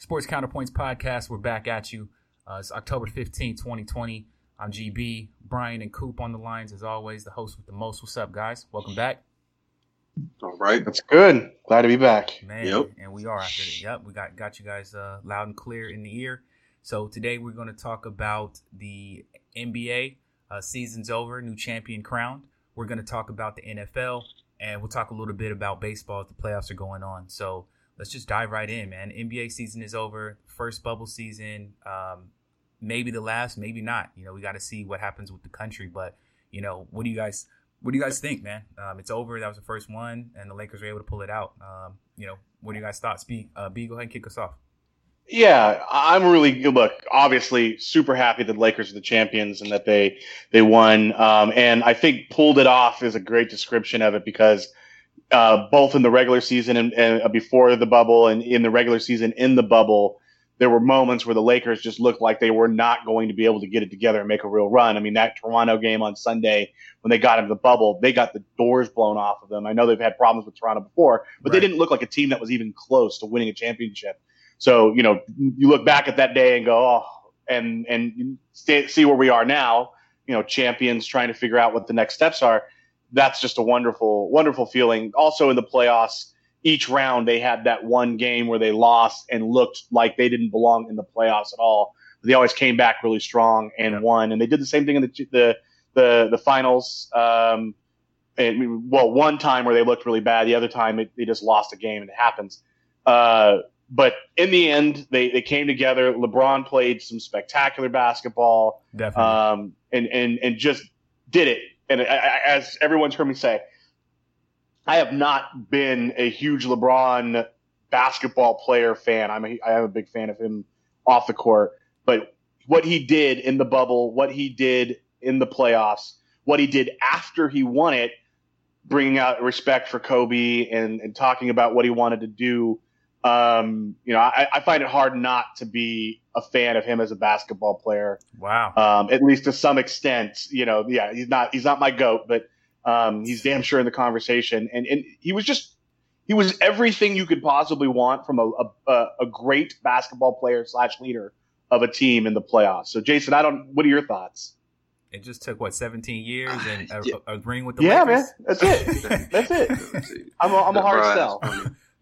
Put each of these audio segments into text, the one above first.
Sports Counterpoints podcast. We're back at you. Uh, it's October 15, 2020. I'm GB, Brian, and Coop on the lines as always, the host with the most. What's up, guys? Welcome back. All right. That's good. Glad to be back. Man, Yep. and we are after it. Yep, we got got you guys uh, loud and clear in the ear. So today we're going to talk about the NBA. Uh, season's over, new champion crowned. We're going to talk about the NFL, and we'll talk a little bit about baseball as the playoffs are going on. So let's just dive right in, man. NBA season is over. First bubble season, um, maybe the last, maybe not. You know, we got to see what happens with the country. But you know, what do you guys? What do you guys think, man? Um, it's over. That was the first one, and the Lakers were able to pull it out. Um, you know, what do you guys thoughts? B, uh, B, go ahead and kick us off. Yeah, I'm really good. look. Obviously, super happy that Lakers are the champions and that they they won. Um, and I think pulled it off is a great description of it because uh, both in the regular season and, and uh, before the bubble and in the regular season in the bubble, there were moments where the Lakers just looked like they were not going to be able to get it together and make a real run. I mean, that Toronto game on Sunday when they got into the bubble, they got the doors blown off of them. I know they've had problems with Toronto before, but they didn't look like a team that was even close to winning a championship. So, you know, you look back at that day and go, oh, and and stay, see where we are now. You know, champions trying to figure out what the next steps are. That's just a wonderful, wonderful feeling. Also in the playoffs, each round they had that one game where they lost and looked like they didn't belong in the playoffs at all. But They always came back really strong and Yeah. won. And they did the same thing in the the the, the finals. Um, and, well, one time where they looked really bad, the other time it, they just lost a game, and it happens. Uh, but in the end, they, they came together. LeBron played some spectacular basketball Definitely. um, and, and, and just did it. And I, I, as everyone's heard me say, I have not been a huge LeBron basketball player fan. I'm a, I am a big fan of him off the court, but what he did in the bubble, what he did in the playoffs, what he did after he won it, bringing out respect for Kobe and, and talking about what he wanted to do. Um, you know, I, I find it hard not to be a fan of him as a basketball player wow. um, at least to some extent. You know, yeah, he's not he's not my goat, but um, he's damn sure in the conversation. And and he was just he was everything you could possibly want from a a, a great basketball player slash leader of a team in the playoffs. So Jason, I don't. What are your thoughts? It just took what 17 years and a, Yeah. a, a ring with the Yeah, man, that's it. That's it. I'm a, I'm a hard sell.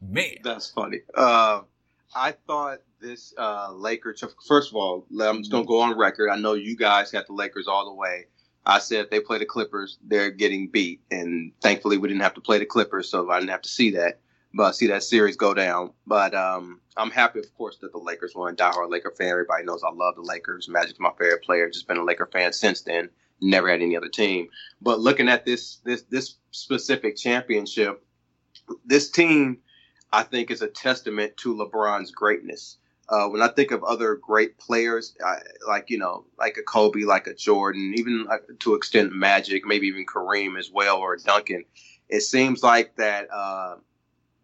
Man, That's funny. Uh, I thought this uh, Lakers. First of all, I'm just gonna go on record. I know you guys had the Lakers all the way. I said if they play the Clippers, they're getting beat, and thankfully we didn't have to play the Clippers, so I didn't have to see that. But see that series go down. But um, I'm happy, of course, that the Lakers won. Diehard Laker fan. Everybody knows I love the Lakers. Magic's my favorite player. Just been a Laker fan since then. Never had any other team. But looking at this this this specific championship, this team, I think, is a testament to LeBron's greatness. Uh, when I think of other great players, I, like you know, like a Kobe, like a Jordan, even like, to extent Magic, maybe even Kareem as well, or Duncan, it seems like that uh,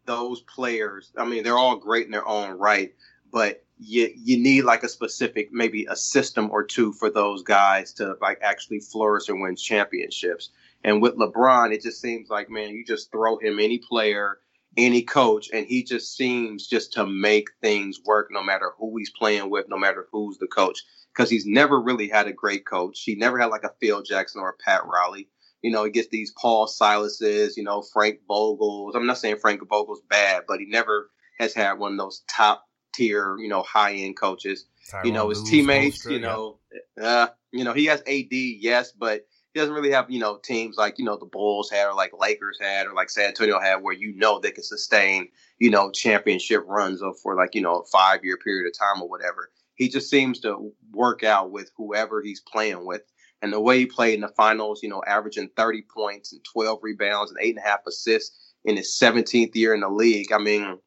those players. I mean, they're all great in their own right, but you you need like a specific, maybe a system or two for those guys to like actually flourish and win championships. And with LeBron, it just seems like man, you just throw him any player any coach, and he just seems just to make things work no matter who he's playing with, no matter who's the coach. Because he's never really had a great coach. He never had like a Phil Jackson or a Pat Riley. You know, he gets these Paul Silases, you know, Frank Vogels. I'm not saying Frank Vogel's bad, but he never has had one of those top tier, you know, high end coaches. you know, his teammates, you yeah. know, uh, you know, he has AD, yes, but he doesn't really have, you know, teams like, you know, the Bulls had or like Lakers had or like San Antonio had where you know they can sustain, you know, championship runs of for like, you know, a five year period of time or whatever. He just seems to work out with whoever he's playing with. And the way he played in the finals, you know, averaging 30 points and 12 rebounds and eight and a half assists in his 17th year in the league. I mean,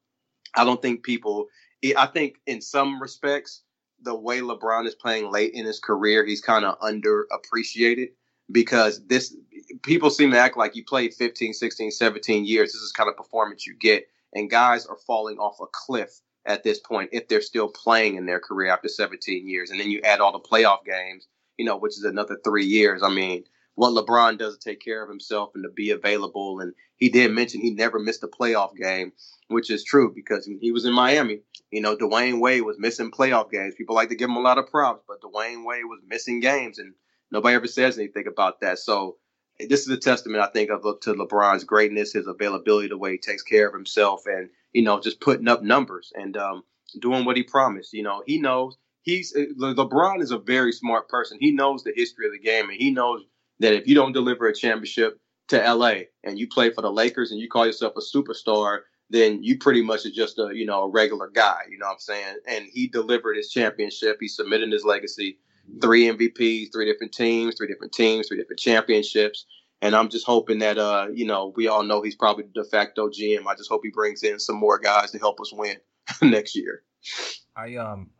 I don't think people, I think in some respects, the way LeBron is playing late in his career, he's kind of underappreciated because this people seem to act like you played 15, 16, 17 years. This is kind of performance you get. And guys are falling off a cliff at this point if they're still playing in their career after 17 years. And then you add all the playoff games, you know, which is another three years. I mean, what LeBron does to take care of himself and to be available. And he did mention he never missed a playoff game, which is true because he was in Miami. You know, Dwyane Wade was missing playoff games. People like to give him a lot of props, but Dwyane Wade was missing games, and nobody ever says anything about that. So this is a testament, I think, of to LeBron's greatness, his availability, the way he takes care of himself, and you know, just putting up numbers and um, doing what he promised. You know, he knows he's LeBron is a very smart person. He knows the history of the game, and he knows that if you don't deliver a championship to LA and you play for the Lakers and you call yourself a superstar, then you pretty much are just a you know a regular guy. You know what I'm saying? And he delivered his championship. He submitted his legacy. Three MVPs, three different teams, three different teams, three different championships. And I'm just hoping that uh, you know, we all know he's probably the de facto GM. I just hope he brings in some more guys to help us win next year. I um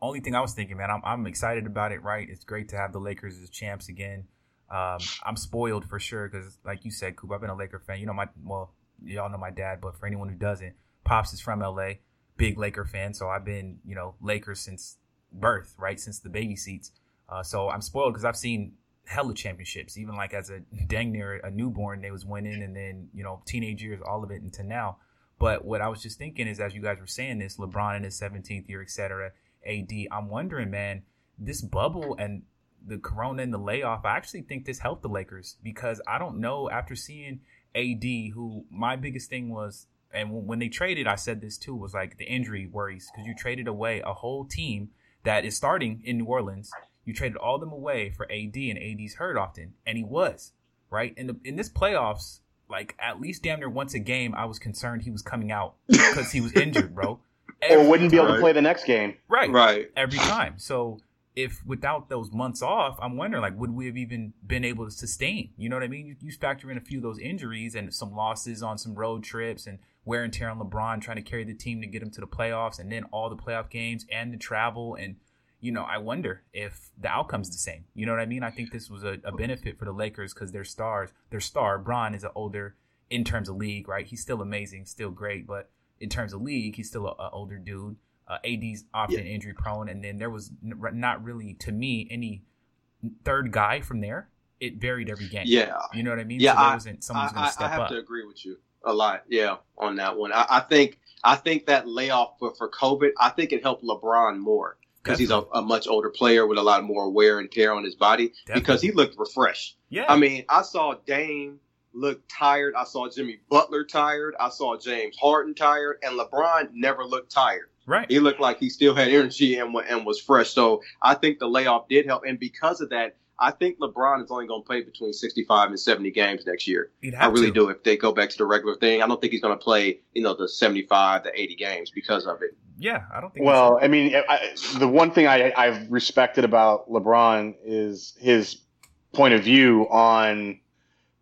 only thing I was thinking, man, I'm I'm excited about it, right? It's great to have the Lakers as champs again. Um, I'm spoiled for sure because, like you said, Coop, I've been a Laker fan. You know my well, y'all know my dad, but for anyone who doesn't, Pops is from LA, big Laker fan. So I've been, you know, Lakers since birth, right? Since the baby seats. Uh, so I'm spoiled because I've seen hella championships, even like as a dang near a newborn, they was winning, and then you know teenage years, all of it into now. But what I was just thinking is, as you guys were saying this, LeBron in his 17th year, etc. AD, I'm wondering, man, this bubble and the corona and the layoff, I actually think this helped the Lakers because I don't know after seeing AD, who my biggest thing was, and when they traded, I said this too, was like the injury worries because you traded away a whole team that is starting in New Orleans. You traded all them away for AD, and AD's hurt often, and he was right in the in this playoffs. Like at least damn near once a game, I was concerned he was coming out because he was injured, bro. Every or wouldn't be able to play the next game. Right, right, every time. So if without those months off, I'm wondering like would we have even been able to sustain? You know what I mean? You, you, factor in a few of those injuries and some losses on some road trips and wear and tear on LeBron trying to carry the team to get him to the playoffs and then all the playoff games and the travel and you know I wonder if the outcome's the same. You know what I mean? I think this was a, a benefit for the Lakers because their stars, their star Bron is an older in terms of league, right? He's still amazing, still great, but in terms of league, he's still an older dude uh, AD's often yeah. injury prone, and then there was not really to me any third guy from there. It varied every game. Yeah, you know what I mean. Yeah, so I, wasn't someone's going to step up. I have up. to agree with you a lot. Yeah, on that one. I, I, think I think that layoff for, for COVID, I think it helped LeBron more because he's a, a, much older player with a lot more wear and tear on his body Definitely. because he looked refreshed. Yeah, I mean, I saw Dame look tired. I saw Jimmy Butler tired. I saw James Harden tired, and LeBron never looked tired. Right. He looked like he still had energy and, and was fresh. So I think the layoff did help. And because of that, I think LeBron is only going to play between 65 and 70 games next year. I really to. do. If they go back to the regular thing, I don't think he's going to play, you know, the 75 to 80 games because of it. Yeah, I don't think. Well, I mean, I, the one thing I, I've respected about LeBron is his point of view on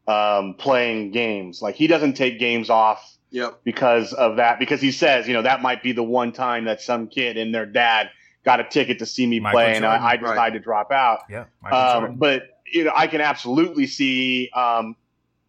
um, playing games. Like he doesn't take games off Yep. Because of that, because he says, you know, that might be the one time that some kid and their dad got a ticket to see me Michael play, Jordan, and I, I decided right. to drop out. Yeah. Um, but you know, I can absolutely see um,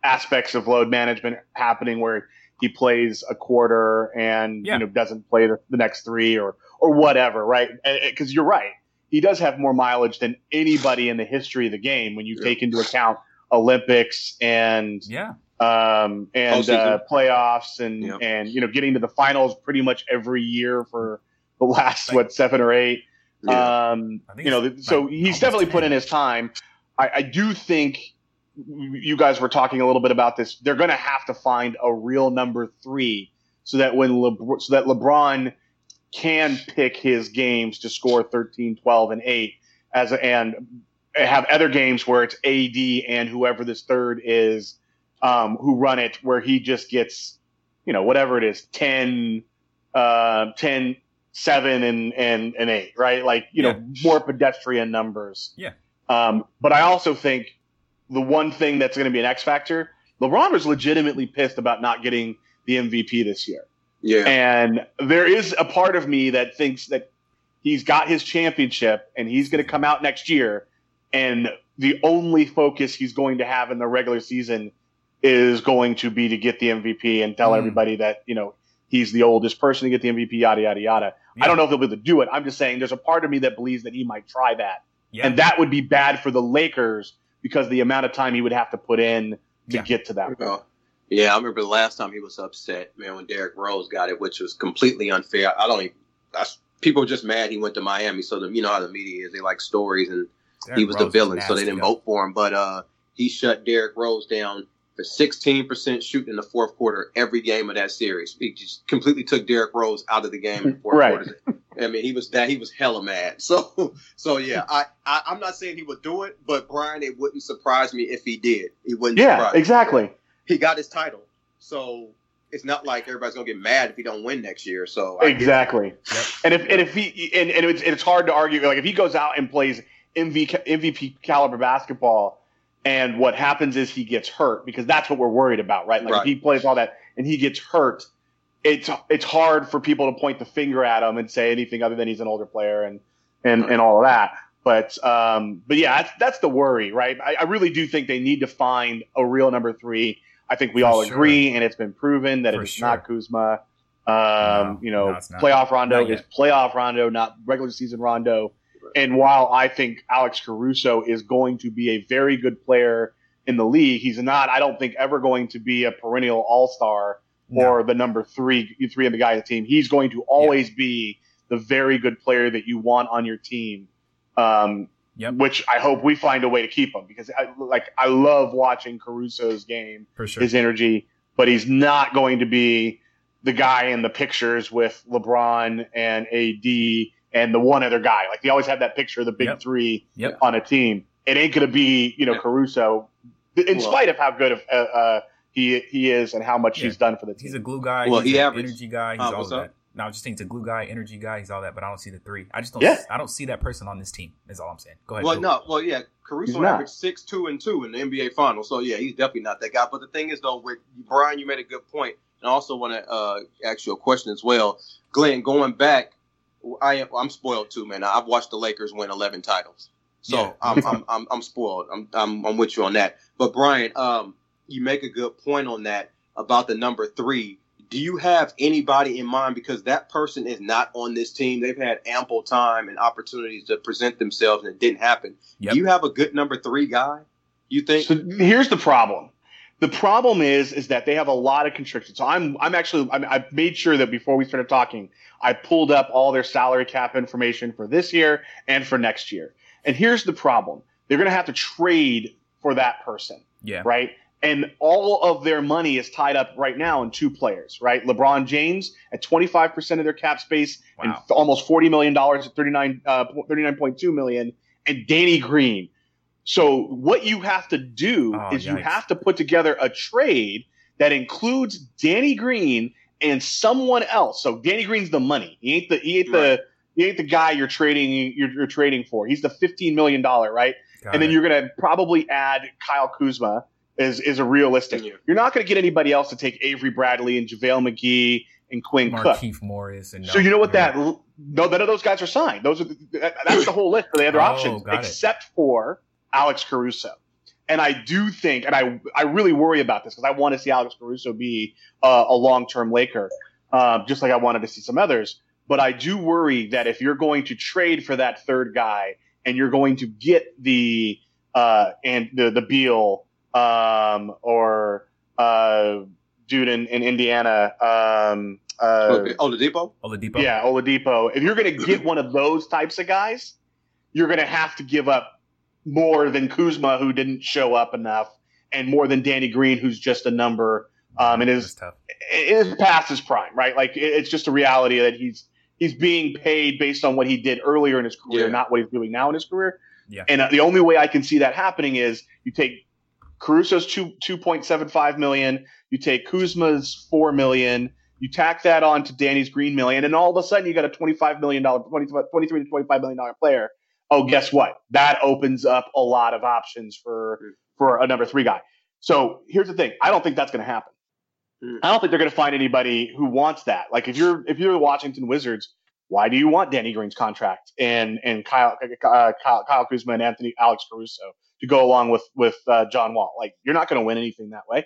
aspects of load management happening where he plays a quarter and yeah. you know doesn't play the, the next three or or whatever, right? Because you're right, he does have more mileage than anybody in the history of the game when you take into account Olympics and yeah um, and uh, playoffs and yep. and you know getting to the finals pretty much every year for the last what seven or eight. Yeah. Um, you know, so he's definitely put in his time. I, I, do think you guys were talking a little bit about this. They're going to have to find a real number three so that when Le- so that LeBron can pick his games to score 13, 12, and eight as a, and have other games where it's AD and whoever this third is um, who run it where he just gets, you know, whatever it is, 10, uh, 10, 7 and, and, and 8, right? Like, you yeah. know, more pedestrian numbers. Yeah. Um, but I also think the one thing that's going to be an X factor, LeBron was legitimately pissed about not getting the MVP this year. Yeah. And there is a part of me that thinks that he's got his championship and he's going to come out next year and the only focus he's going to have in the regular season is going to be to get the MVP and tell mm. everybody that, you know, he's the oldest person to get the MVP, yada, yada, yada. Yeah. I don't know if he'll be able to do it. I'm just saying there's a part of me that believes that he might try that. Yeah. And that would be bad for the Lakers because the amount of time he would have to put in to Yeah. get to that. Well, yeah, I remember the last time he was upset, man, when Derrick Rose got it, which was completely unfair. I don't even. That's, people were just mad he went to Miami. So the, you know how the media is; they like stories, and he was the Rose villain, so they didn't though. vote for him. But uh, he shut Derrick Rose down for 16% shooting in the fourth quarter every game of that series. He just completely took Derrick Rose out of the game in the fourth Right. quarter. I mean, he was that he was hella mad. So, so yeah, I, I I'm not saying he would do it, but Brian, it wouldn't surprise me if he did. It wouldn't. Yeah, surprise me. exactly. He got his title, so it's not like everybody's gonna get mad if he don't win next year. So I. Exactly. Yep. And if and if he and, and it's it's hard to argue like if he goes out and plays MVP MVP caliber basketball, and what happens is he gets hurt because that's what we're worried about, right? Like Right. if he plays all that and he gets hurt, it's it's hard for people to point the finger at him and say anything other than he's an older player and and and all of that. But um, but yeah, that's that's the worry, right? I, I really do think they need to find a real number three. I think we For all sure. agree, and it's been proven that it's sure. not Kuzma. Um, No, you know, no, playoff Rondo is playoff Rondo, not regular season Rondo. And while I think Alex Caruso is going to be a very good player in the league, he's not. I don't think ever going to be a perennial All Star No. or the number three three of the guy on the team. He's going to always be the very good player that you want on your team. Um, Yep. Which I hope we find a way to keep him because I like I love watching Caruso's game for sure. his energy, but he's not going to be the guy in the pictures with LeBron and AD and the one other guy. Like they always have that picture of the big Yep. three Yep. on a team. It ain't going to be you know Yeah. Caruso, in Well- spite of how good of uh, uh, he he is and how much Yeah. he's done for the team. He's a glue guy. Well, he's he an averaged- energy guy. He's Uh, all what's of up? that. No, I just think he's a glue guy, energy guy. He's all that, but I don't see the three. I just don't. Yeah. I don't see that person on this team. Is all I'm saying. Go ahead. Well, Coop. no, well, yeah, Caruso averaged six, two, and two in the NBA Finals. So yeah, he's definitely not that guy. But the thing is, though, with Brian, you made a good point, and I also want to uh, ask you a question as well, Glenn. Going back, I am I'm spoiled too, man. I've watched the Lakers win 11 titles, so Yeah. I'm, I'm I'm I'm spoiled. I'm, I'm I'm with you on that. But Brian, um, you make a good point on that about the number three. Do you have anybody in mind? Because that person is not on this team. They've had ample time and opportunities to present themselves, and it didn't happen. Yep. Do you have a good number three guy? You think? So here's the problem. The problem is is that they have a lot of constrictions. So I'm I'm actually I'm, I made sure that before we started talking, I pulled up all their salary cap information for this year and for next year. And here's the problem: they're going to have to trade for that person, Yeah. right? And all of their money is tied up right now in two players, right? LeBron James at 25% of their cap space and almost $40 million at 39, uh, 39.2 million, and Danny Green. So what you have to do Oh, is you have to put together a trade that includes Danny Green and someone else. So Danny Green's the money. He ain't the he ain't the he ain't the guy you're trading you're, you're trading for. He's the 15 million dollar, right? Got and then it. you're going to probably add Kyle Kuzma is is a realistic. Yeah. You're not going to get anybody else to take Avery Bradley and JaVale McGee and Quinn Cook. Markieff Morris and So you know what that no none of those guys are signed. Those are the, that- that's the whole list of the other Oh, options got it. except for Alex Caruso. And I do think, and I I really worry about this because I want to see Alex Caruso be uh, a long term Laker, uh, just like I wanted to see some others. But I do worry that if you're going to trade for that third guy and you're going to get the uh, and the the Beal um, or uh, dude in, in Indiana. Um, uh, Okay. Oh, the depot. Oladipo. yeah, Oladipo. If you're going to get one of those types of guys, you're going to have to give up more than Kuzma, who didn't show up enough, and more than Danny Green, who's just a number. Um, and is tough. is past his prime, right? Like it- it's just a reality that he's he's being paid based on what he did earlier in his career, Yeah. not what he's doing now in his career. Yeah. And uh, the only way I can see that happening is you take Caruso's two two point seven five million, you take Kuzma's four million, you tack that on to Danny's Green million, and all of a sudden you got a twenty five million dollar 23 to twenty five million dollar player. Oh, guess what? That opens up a lot of options for for a number three guy. So here's the thing: I don't think that's going to happen. Mm. I don't think they're going to find anybody who wants that. Like if you're if you're the Washington Wizards, why do you want Danny Green's contract and and Kyle uh, Kyle, Kyle Kuzma and Anthony Alex Caruso to go along with with uh, John Wall? Like you're not going to win anything that way.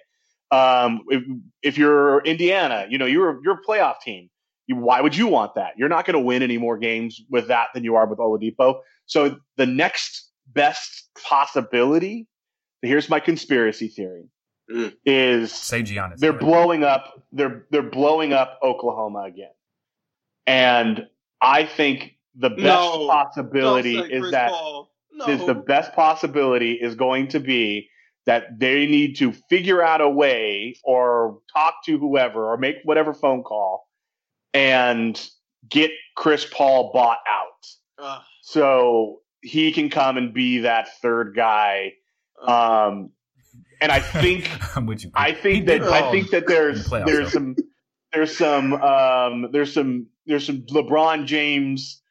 Um, if if you're Indiana, you know you're you're a playoff team. You, why would you want that? You're not going to win any more games with that than you are with Oladipo. So the next best possibility here's my conspiracy theory: Mm. is Say Giannis. they're Go blowing up they're they're blowing up Oklahoma again. And I think the best No. possibility Don't is Chris that No. is the best possibility is going to be that they need to figure out a way or talk to whoever or make whatever phone call and get Chris Paul bought out. Ugh. So he can come and be that third guy. Um, and I think I'm you. I think that it I think that there's playoffs, there's though. some there's some um, there's some there's some LeBron James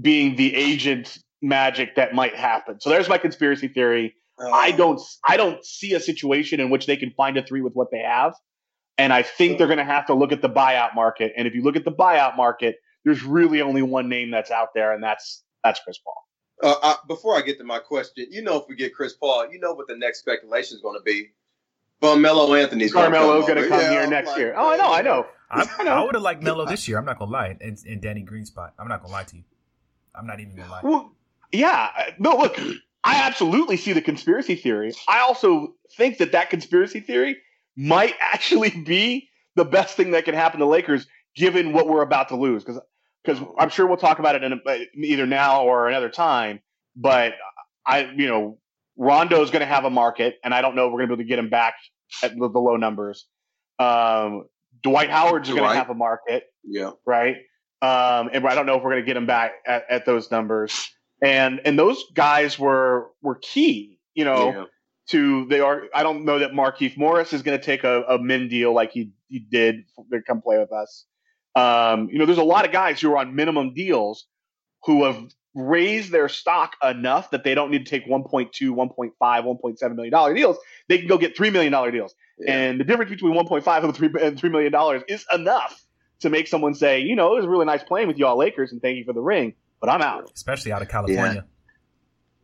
being the agent magic that might happen. So there's my conspiracy theory. I don't I don't see a situation in which they can find a three with what they have, and I think they're going to have to look at the buyout market. And if you look at the buyout market, there's really only one name that's out there, and that's that's Chris Paul. Uh, uh, before I get to my question, you know, if we get Chris Paul, you know what the next speculation is going to be. Carmelo Anthony's gonna Carmelo come going to come Yeah, here I'm next like, year. Oh, I know, I know. I, I know. I would have liked Melo this year. I'm not gonna lie, and, and Danny Green spot. I'm not gonna lie to you. I'm not even gonna lie. Well, yeah. No, look, I absolutely see the conspiracy theory. I also think that that conspiracy theory might actually be the best thing that can happen to Lakers, given what we're about to lose. Because because I'm sure we'll talk about it in a, either now or another time. But I, you know, Rondo's going to have a market, and I don't know if we're going to be able to get him back at the, the low numbers. Um, Dwight Howard's going to have a market Yeah. right? Um, and I don't know if we're going to get him back at, at those numbers. And and those guys were were key, you know, yeah. To they are. I don't know that Markieff Morris is going to take a, a min deal like he he did to come play with us. Um, you know, there's a lot of guys who are on minimum deals who have raised their stock enough that they don't need to take 1.2, 1.5, 1.7 million dollar deals. They can go get three million dollar deals. Yeah. And the difference between 1.5 and three and three million dollars is enough to make someone say, you know, it was really nice playing with y'all Lakers, and thank you for the ring, but I'm out. Especially out of California. Yeah,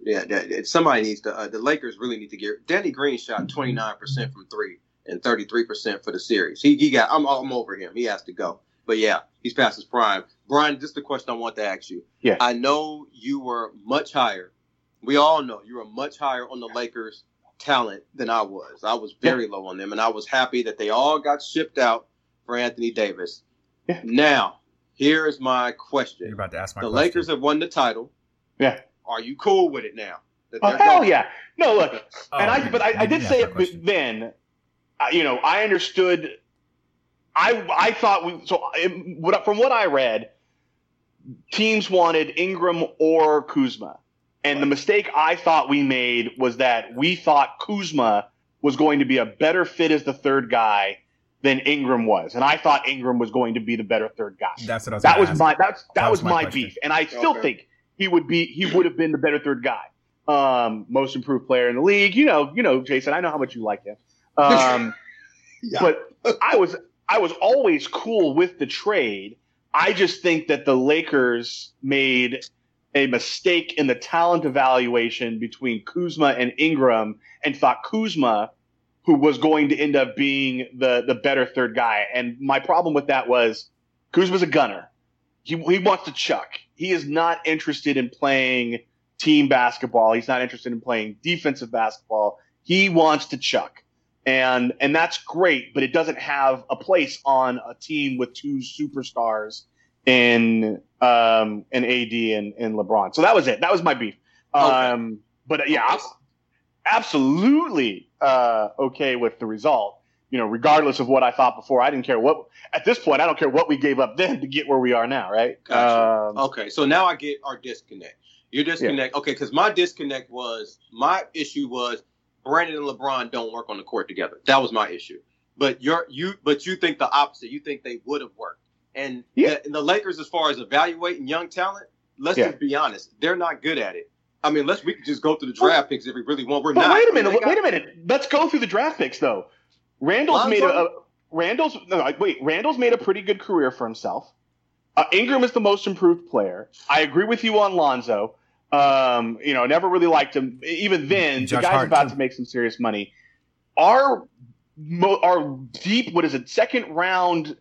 that, that- somebody needs to. Uh, the Lakers really need to get. Danny Green shot twenty nine percent from three and thirty three percent for the series. He, he got. I'm, I'm over him. He has to go. But yeah, he's past his prime. Brian, just is the question I want to ask you. Yeah. I know you were much higher. We all know you were much higher on the Lakers talent than I was. I was very low on them, and I was happy that they all got shipped out for Anthony Davis. Yeah. Now, here is my question. You're question. about to ask my The question. Lakers have won the title. Yeah. Are you cool with it now? Oh hell gone? yeah! No, look, Oh, and I you- but I, I did didn't say it question. then. I, you know, I understood. I I thought we so it, from what I read, teams wanted Ingram or Kuzma, and the mistake I thought we made was that we thought Kuzma was going to be a better fit as the third guy than Ingram was, and I thought Ingram was going to be the better third guy. That's what I was. That was ask. my that's that, That was, was my my beef, and I still Okay. think he would be he would have been the better third guy, um, most improved player in the league. You know, you know, Jason. I know how much you like him, um, Yeah. but I was I was always cool with the trade. I just think that the Lakers made a mistake in the talent evaluation between Kuzma and Ingram, and thought Kuzma, who was going to end up being the the better third guy. And my problem with that was Kuzma's a gunner. He he wants to chuck. He is not interested in playing team basketball. He's not interested in playing defensive basketball. He wants to chuck. And and that's great, but it doesn't have a place on a team with two superstars in um in AD and, and LeBron. So that was it. That was my beef. Um but uh, yeah, I'm absolutely uh okay with the result. You know, regardless of what I thought before, I didn't care what at this point I don't care what we gave up then to get where we are now, right? Gotcha. Um, Okay, so now I get our disconnect. Your disconnect, okay, because my disconnect was my issue was Brandon and LeBron don't work on the court together. That was my issue. But you're you, but you think the opposite. You think they would have worked. And Yeah. the, the Lakers, as far as evaluating young talent, let's Yeah. just be honest, they're not good at it. I mean, let's we could just go through the draft picks if we really want. We're But not. wait a minute. they Wait got- a minute. Let's go through the draft picks though. Randle's Lonzo? made a, a Randle's no wait. Randle's made a pretty good career for himself. Uh, Ingram is the most improved player. I agree with you on Lonzo. Um, you know, never really liked him. Even then, Josh the guy's Hart, about too. to make some serious money. Our mo- our deep, what is it, second round?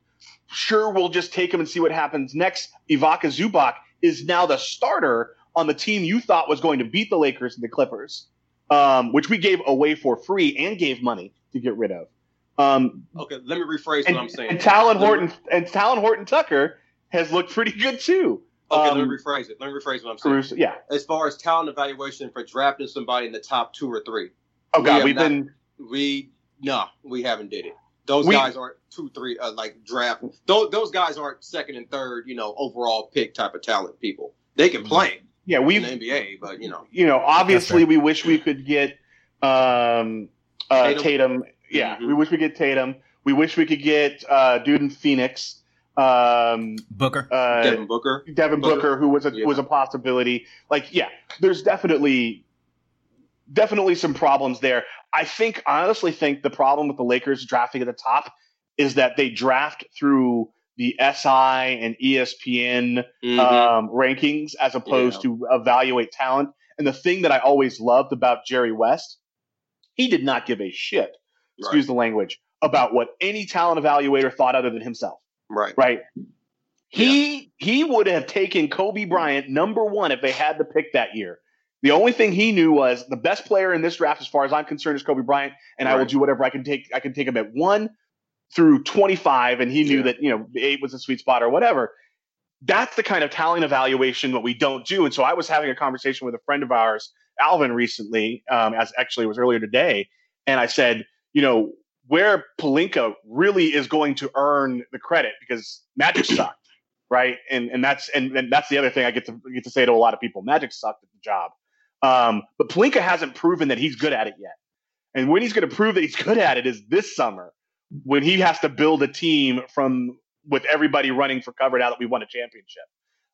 Sure, we'll just take him and see what happens next. Ivica Zubac is now the starter on the team you thought was going to beat the Lakers and the Clippers. um, which we gave away for free and gave money to get rid of. Um, okay, let me rephrase and, what I'm saying. And Talen Horton and Talen Horton Tucker has looked pretty good too. Okay, Um, let me rephrase it. Let me rephrase what I'm saying. Caruso, yeah. As far as talent evaluation for drafting somebody in the top two or three. We God, have we've not- been we no, we haven't did it. Those We- guys aren't two, three, uh, like draft. Those those guys aren't second and third, you know, overall pick type of talent people. They can play yeah we've the NBA, but you know, you know obviously we wish we could get um, uh, Tatum. Tatum. Yeah, Mhm. we wish we could get Tatum. We wish we could get uh, dude in Phoenix. Um, Booker. uh, Devin Booker. Devin Booker. Booker, who was a Yeah. was a possibility. Like, yeah, there's definitely definitely some problems there. I think I honestly think the problem with the Lakers drafting at the top is that they draft through the SI and ESPN Mhm. um, rankings as opposed to evaluate talent. And the thing that I always loved about Jerry West, he did not give a shit, excuse the language, about what any talent evaluator thought other than himself right. right? He he would have taken Kobe Bryant number one if they had the pick that year. The only thing he knew was the best player in this draft, as far as I'm concerned, is Kobe Bryant, and I will do whatever I can take. I can take him at one through 25, and he knew Yeah. that you know eight was a sweet spot or whatever. That's the kind of talent evaluation that we don't do. And so I was having a conversation with a friend of ours, Alvin, recently, um, as actually it was earlier today, and I said, you know, where Pelinka really is going to earn the credit because Magic sucked, right? And and that's and, and that's the other thing I get to get to say to a lot of people. Magic sucked at the job, um, but Pelinka hasn't proven that he's good at it yet. And when he's going to prove that he's good at it is this summer, when he has to build a team from with everybody running for cover now that we won a championship.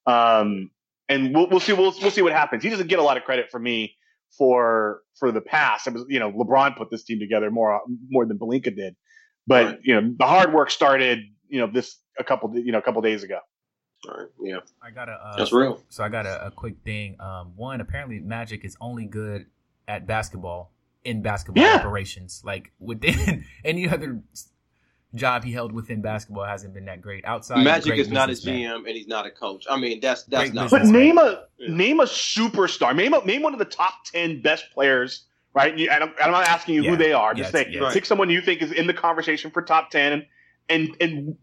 Um, and we'll, we'll see we'll, we'll see what happens. He doesn't get a lot of credit from me for for the past. It was you know LeBron put this team together more more than Pelinka did, but Right. you know the hard work started you know this a couple you know a couple days ago. All right. Yeah, I got a. Uh, that's real. So I got a, a quick thing. Um, one, apparently Magic is only good at basketball in basketball Yeah. operations. Like within any other s- job he held within basketball hasn't been that great. Outside, Magic great is not a businessman. GM and he's not a coach. I mean, that's that's Great not. But business. name a Yeah. name a superstar. Name a, name one of the top ten best players. Right, You- and I'm, and I'm not asking you Yeah. who they are. Yeah, Just say it's- yeah. pick someone you think is in the conversation for top ten, and and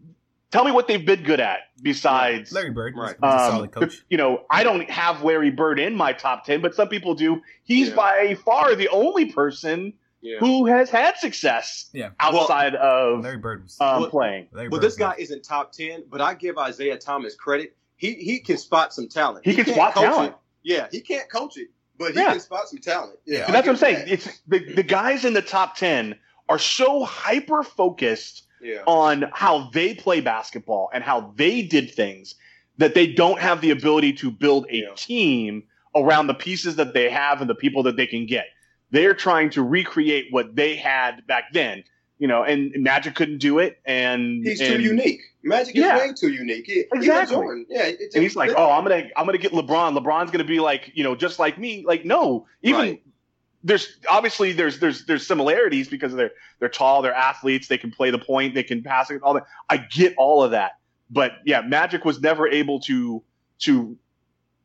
tell me what they've been good at besides Larry Bird, Right. was a Um, solid coach. You know, I don't have Larry Bird in my top 10, but some people do. He's Yeah. by far the only person Yeah. who has had success Yeah. outside of Larry Bird was. um, Well- playing. Larry Well, Bird this was- guy isn't top ten, but I give Isiah Thomas credit. He he can spot some talent. He can can't spot talent. It. Yeah, he can't coach it, but he Yeah. can spot some talent. Yeah, Yeah. And that's what I'm saying. him It's the, the guys in the top 10 are so hyper focused yeah. on how they play basketball and how they did things that they don't have the ability to build a Yeah. team around the pieces that they have and the people that they can get. They're trying to recreate what they had back then, you know, and Magic couldn't do it. And He's and, too unique. Magic Yeah. is way too unique. He, Exactly. Jordan. Yeah, And he's like, "Oh, I'm gonna, I'm gonna get LeBron. LeBron's gonna be like, you know, just like me." Like, no, even Right. there's obviously there's there's there's similarities because they're they're tall, they're athletes, they can play the point, they can pass it, all that. I get all of that, but yeah, Magic was never able to to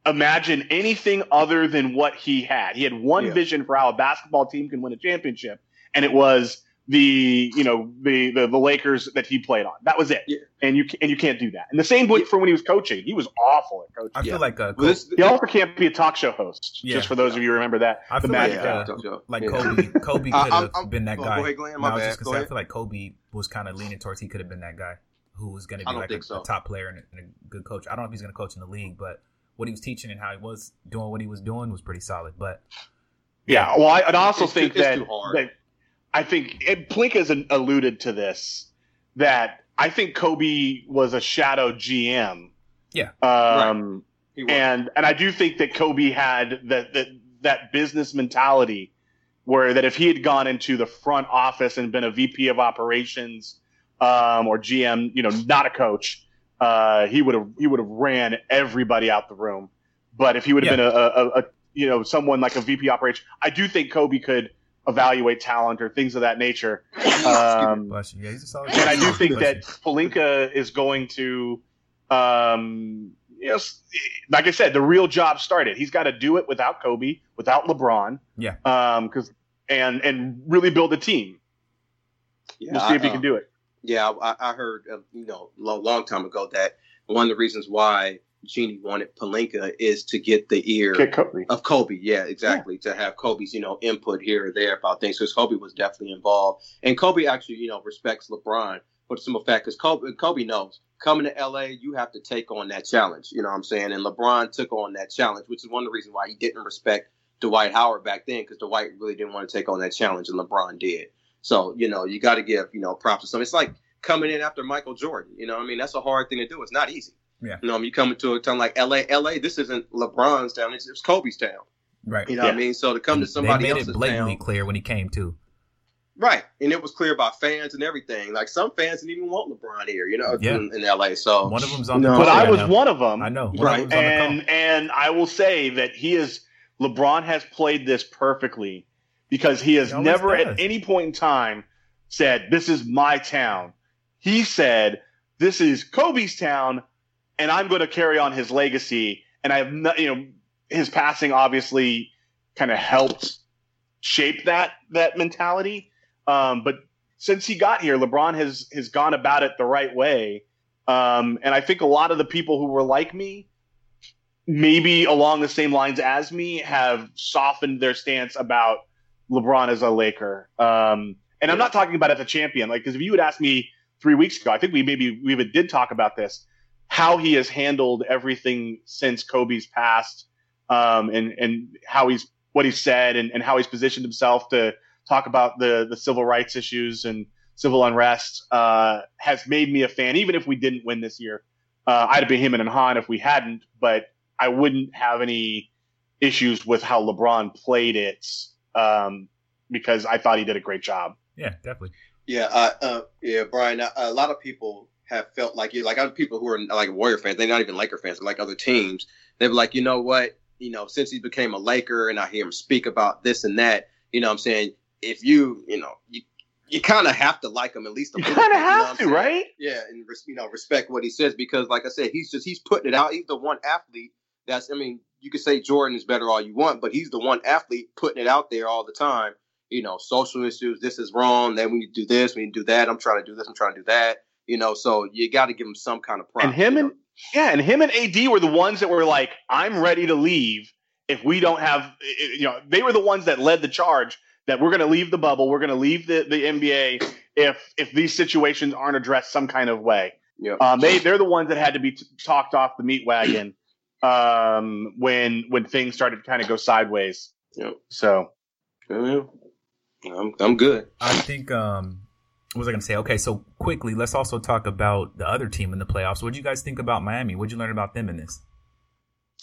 imagine anything other than what he had. He had one Yeah. vision for how a basketball team can win a championship, and it was the you know the the, the Lakers that he played on. That was it. Yeah. And you and you can't do that. And the same went for when he was coaching. He was awful at coaching. I feel Yeah. like uh, Well, this, He also can't be a talk show host. Yeah. Just for those of you who remember that. I the feel Magic like uh, talk show. like Yeah. Kobe. Kobe could have been that guy. Go ahead, Glenn. No, My I was just Go gonna say, I feel like Kobe was kind of leaning towards he could have been that guy who was going to be like a, so. a top player and a, and a good coach. I don't know if he's going to coach in the league, but what he was teaching and how he was doing what he was doing was pretty solid. But Yeah. Well, I, and I also It's too- think it's that, too hard. that I think and Pelinka has alluded to this that I think Kobe was a shadow GM. Yeah. Um, He was. and and I do think that Kobe had that that that business mentality where that if he had gone into the front office and been a VP of operations um, or GM, you know, not a coach, uh, he would have he would have ran everybody out the room. But if he would have Yeah. been a, a, a you know someone like a VP operation, I do think Kobe could evaluate talent or things of that nature. Um, bless you. Yeah, he's a solid. and I do think Bless that Pelinka is going to, um, yes, like I said, the real job started. He's got to do it without Kobe, without LeBron. Yeah. Um, because and and really build a team. Yeah, We'll see if I, he can do it. Yeah, I, I heard, uh, you know, a long, long time ago that one of the reasons why Jeanie wanted Pelinka is to get the ear Kobe. of Kobe. Yeah, exactly. To have Kobe's, you know, input here or there about things because Kobe was definitely involved, and Kobe actually, you know, respects LeBron for the simple fact because Kobe, Kobe knows coming to LA, you have to take on that challenge. You know what I'm saying? And LeBron took on that challenge, which is one of the reasons why he didn't respect Dwight Howard back then because Dwight really didn't want to take on that challenge, and LeBron did. So you know, you got to give you know props to some. It's like coming in after Michael Jordan. You know, what I mean, that's a hard thing to do. It's not easy. Yeah. You know, you come into a town like LA. LA, this isn't LeBron's town. It's, it's Kobe's town. Right. You know what I mean? So to come to somebody they made else's it blatantly town, clear when he came too. right? And it was clear by fans and everything. Like some fans didn't even want LeBron here. You know, Yeah. in, in LA. So One of them's on No. the But I was now. one of them. I know. One Right. of them's on the call. and and I will say that he is LeBron has played this perfectly because he has He never does. at any point in time said this is my town. He said this is Kobe's town, and I'm going to carry on his legacy. And I have no, you know his passing obviously kind of helped shape that that mentality. Um, but since he got here, LeBron has has gone about it the right way. Um, and I think a lot of the people who were like me, maybe along the same lines as me, have softened their stance about LeBron as a Laker. Um, and I'm not talking about as a champion, like because if you had asked me three weeks ago, I think we maybe we even did talk about this, how he has handled everything since Kobe's passed, um, and and how he's what he said and, and how he's positioned himself to talk about the the civil rights issues and civil unrest uh, has made me a fan. Even if we didn't win this year, uh, I'd have been him and Han if we hadn't, but I wouldn't have any issues with how LeBron played it um, because I thought he did a great job. Yeah, definitely. Yeah, uh, uh, yeah, Brian. Uh, a lot of people have felt like you, like other people who are like Warrior fans. They're not even Laker fans, but like other teams. They're like, you know what? You know, since he became a Laker, and I hear him speak about this and that. You know, what I'm saying if you, you know, you you kind of have to like him at least. A You little kind bit, of have to, saying? right? Yeah, and res- you know, respect what he says because, like I said, he's just he's putting it out. He's the one athlete that's. I mean, you could say Jordan is better all you want, but he's the one athlete putting it out there all the time. You know, social issues. This is wrong. Then we need to do this. We need to do that. I'm trying to do this. I'm trying to do that. You know, so you got to give him some kind of prop. And him and know? yeah, and him and AD were the ones that were like, "I'm ready to leave if we don't have." You know, they were the ones that led the charge that we're going to leave the bubble, we're going to leave the, the NBA if if these situations aren't addressed some kind of way. yeah. Um, they they're the ones that had to be t- talked off the meat wagon um, when when things started to kind of go sideways. Yeah. So Yeah. I'm I'm good. I think um what was I gonna say? Okay, so quickly, let's also talk about the other team in the playoffs. What do you guys think about Miami? What would you learn about them in this?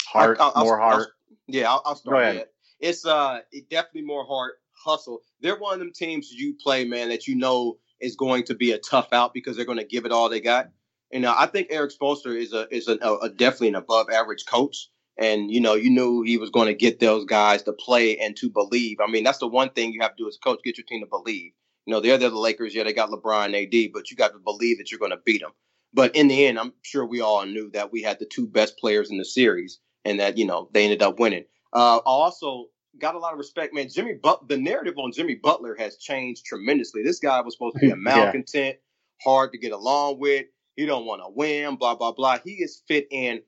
heart, I'll- I'll- more I'll- heart. Yeah, I'll, I'll Go start. ahead. It's uh, it definitely more heart hustle. They're one of them teams you play, man, that you know is going to be a tough out because they're going to give it all they got. And uh, I think Erik Spoelstra is a is a, a definitely an above average coach. And you know, you knew he was going to get those guys to play and to believe. I mean, that's the one thing you have to do as a coach: get your team to believe. You know, they're, they're the Lakers. Yeah, they got LeBron AD, but you got to believe that you're going to beat them. But in the end, I'm sure we all knew that we had the two best players in the series, and that you know they ended up winning. Uh, I also got a lot of respect, man. Jimmy but the narrative on Jimmy Butler has changed tremendously. This guy was supposed to be a Yeah. malcontent, hard to get along with. He don't want to win, blah blah blah. He is fit in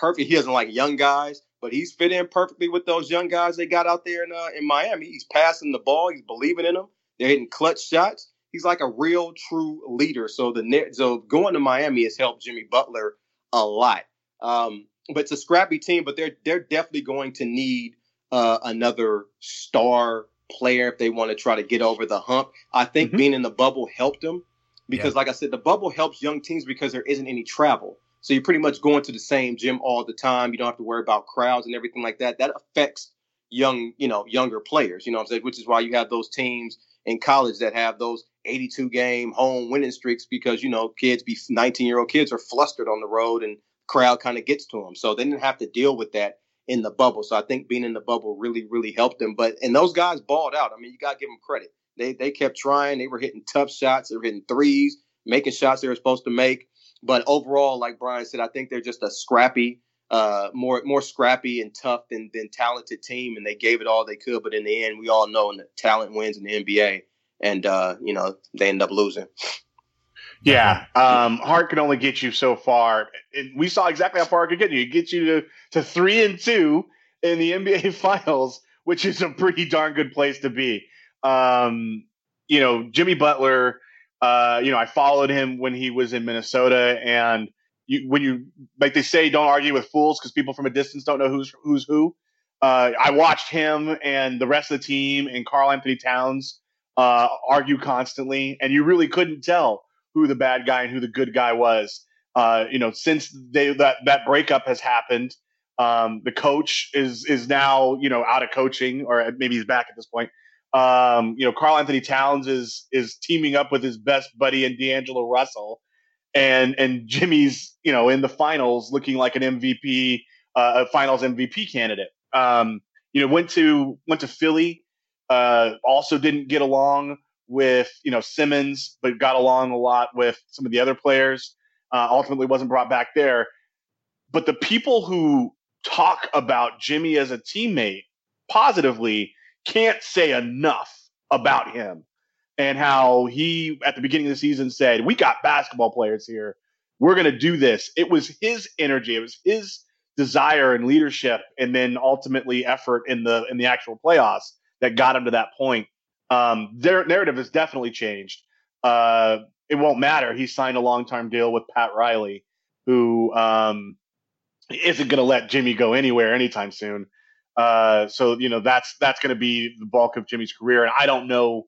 perfect. He doesn't like young guys, but he's fit in perfectly with those young guys they got out there in uh, in Miami. He's passing the ball. He's believing in them. They're hitting clutch shots. He's like a real true leader. So the na- so going to Miami has helped Jimmy Butler a lot. Um, but it's a scrappy team, but they're they're definitely going to need uh, another star player if they want to try to get over the hump. I think Mhm. being in the bubble helped them because, like I said, the bubble helps young teams because there isn't any travel. So you're pretty much going to the same gym all the time. You don't have to worry about crowds and everything like that. That affects young, you know, younger players. You know I'm saying? Which is why you have those teams in college that have those 82 game home winning streaks because you know kids be 19 year old kids are flustered on the road and crowd kind of gets to them. So they didn't have to deal with that in the bubble. So I think being in the bubble really, really helped them. But and those guys balled out. I mean, you got to give them credit. They they kept trying. They were hitting tough shots. They were hitting threes, making shots they were supposed to make. But overall, like Brian said, I think they're just a scrappy uh, more more scrappy and tough than than talented team, and they gave it all they could. But in the end, we all know that talent wins in the NBA, and uh, you know they end up losing. Yeah, um, heart can only get you so far. And we saw exactly how far it could get you. It gets you to, to three and two in the NBA Finals, which is a pretty darn good place to be. Um, you know, Jimmy Butler. Uh, you know, I followed him when he was in Minnesota, and you, when you like they say, don't argue with fools because people from a distance don't know who's who's who. Uh, I watched him and the rest of the team and Karl-Anthony Towns uh, argue constantly, and you really couldn't tell who the bad guy and who the good guy was. Uh, you know, since they that that breakup has happened, um, the coach is is now you know out of coaching, or maybe he's back at this point. Um, you know, Karl-Anthony Towns is is teaming up with his best buddy and D'Angelo Russell, and and Jimmy's you know in the finals looking like an MVP, uh, a Finals MVP candidate. Um, you know, went to went to Philly, uh, also didn't get along with you know Simmons, but got along a lot with some of the other players. Uh, ultimately, wasn't brought back there. But the people who talk about Jimmy as a teammate positively can't say enough about him and how he at the beginning of the season said, "We got basketball players here. We're going to do this." It was his energy, it was his desire and leadership, and then ultimately effort in the in the actual playoffs that got him to that point. Um, their narrative has definitely changed. Uh, it won't matter. He signed a long term deal with Pat Riley, who um, isn't going to let Jimmy go anywhere anytime soon. Uh, so you know that's that's going to be the bulk of Jimmy's career, and I don't know,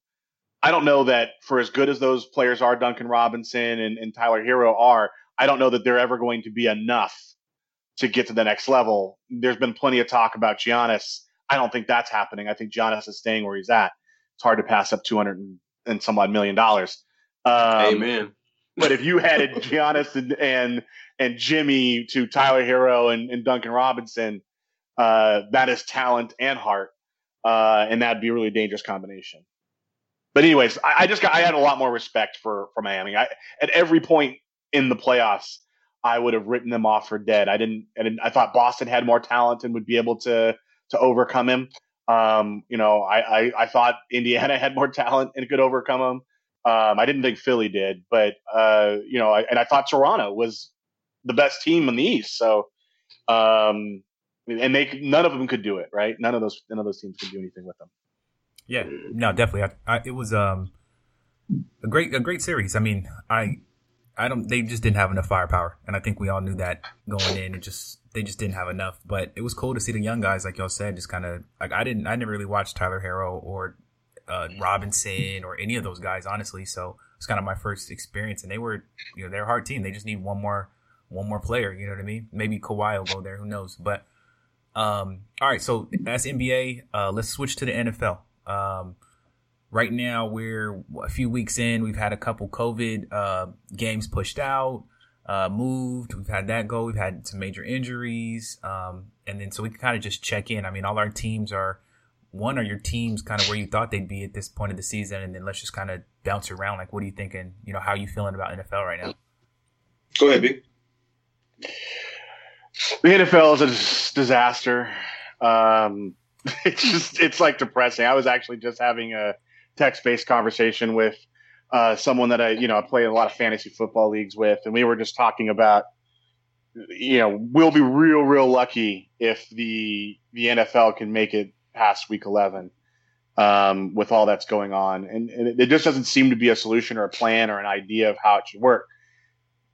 I don't know that for as good as those players are, Duncan Robinson and, and Tyler Herro are, I don't know that they're ever going to be enough to get to the next level. There's been plenty of talk about Giannis. I don't think that's happening. I think Giannis is staying where he's at. It's hard to pass up 200 and, and some odd million dollars. Um, Amen. but if you had Giannis and, and and Jimmy to Tyler Herro and, and Duncan Robinson, uh, that is talent and heart, uh, and that'd be a really dangerous combination. But anyways, I, I, just got I had a lot more respect for for Miami. I, at every point in the playoffs, I would have written them off for dead. I didn't. I, didn't, I thought Boston had more talent and would be able to to overcome him. Um, you know, I, I, I thought Indiana had more talent and could overcome them. Um, I didn't think Philly did, but uh, you know, I, and I thought Toronto was the best team in the East. So, um, and they none of them could do it, right? None of those none of those teams could do anything with them. Yeah, no, definitely. I, I, it was um a great a great series. I mean, I I don't. They just didn't have enough firepower, and I think we all knew that going in. It just they just didn't have enough. But it was cool to see the young guys, like y'all said, just kind of like I didn't. I never really watched Tyler Herro or uh, Robinson or any of those guys, honestly. So it's kind of my first experience, and they were, you know, they're a hard team. They just need one more, one more player. You know what I mean? Maybe Kawhi will go there. Who knows? But um, all right. So that's NBA. Uh, let's switch to the NFL. Um, right now we're a few weeks in. We've had a couple COVID uh, games pushed out, uh, moved. We've had that go. We've had some major injuries, um, and then so we can kind of just check in. I mean, all our teams are. One, are your teams kind of where you thought they'd be at this point of the season, and then let's just kind of bounce around. Like, what are you thinking? You know, how are you feeling about NFL right now? Go ahead, B. The NFL is a disaster. Um, it's just it's like depressing. I was actually just having a text based conversation with uh, someone that I, you know, I play a lot of fantasy football leagues with, and we were just talking about, you know, we'll be real, real lucky if the the NFL can make it past week eleven um, with all that's going on, and, and it just doesn't seem to be a solution or a plan or an idea of how it should work.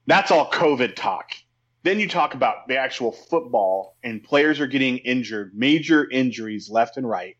That's all COVID talk. Then you talk about the actual football, and players are getting injured, major injuries left and right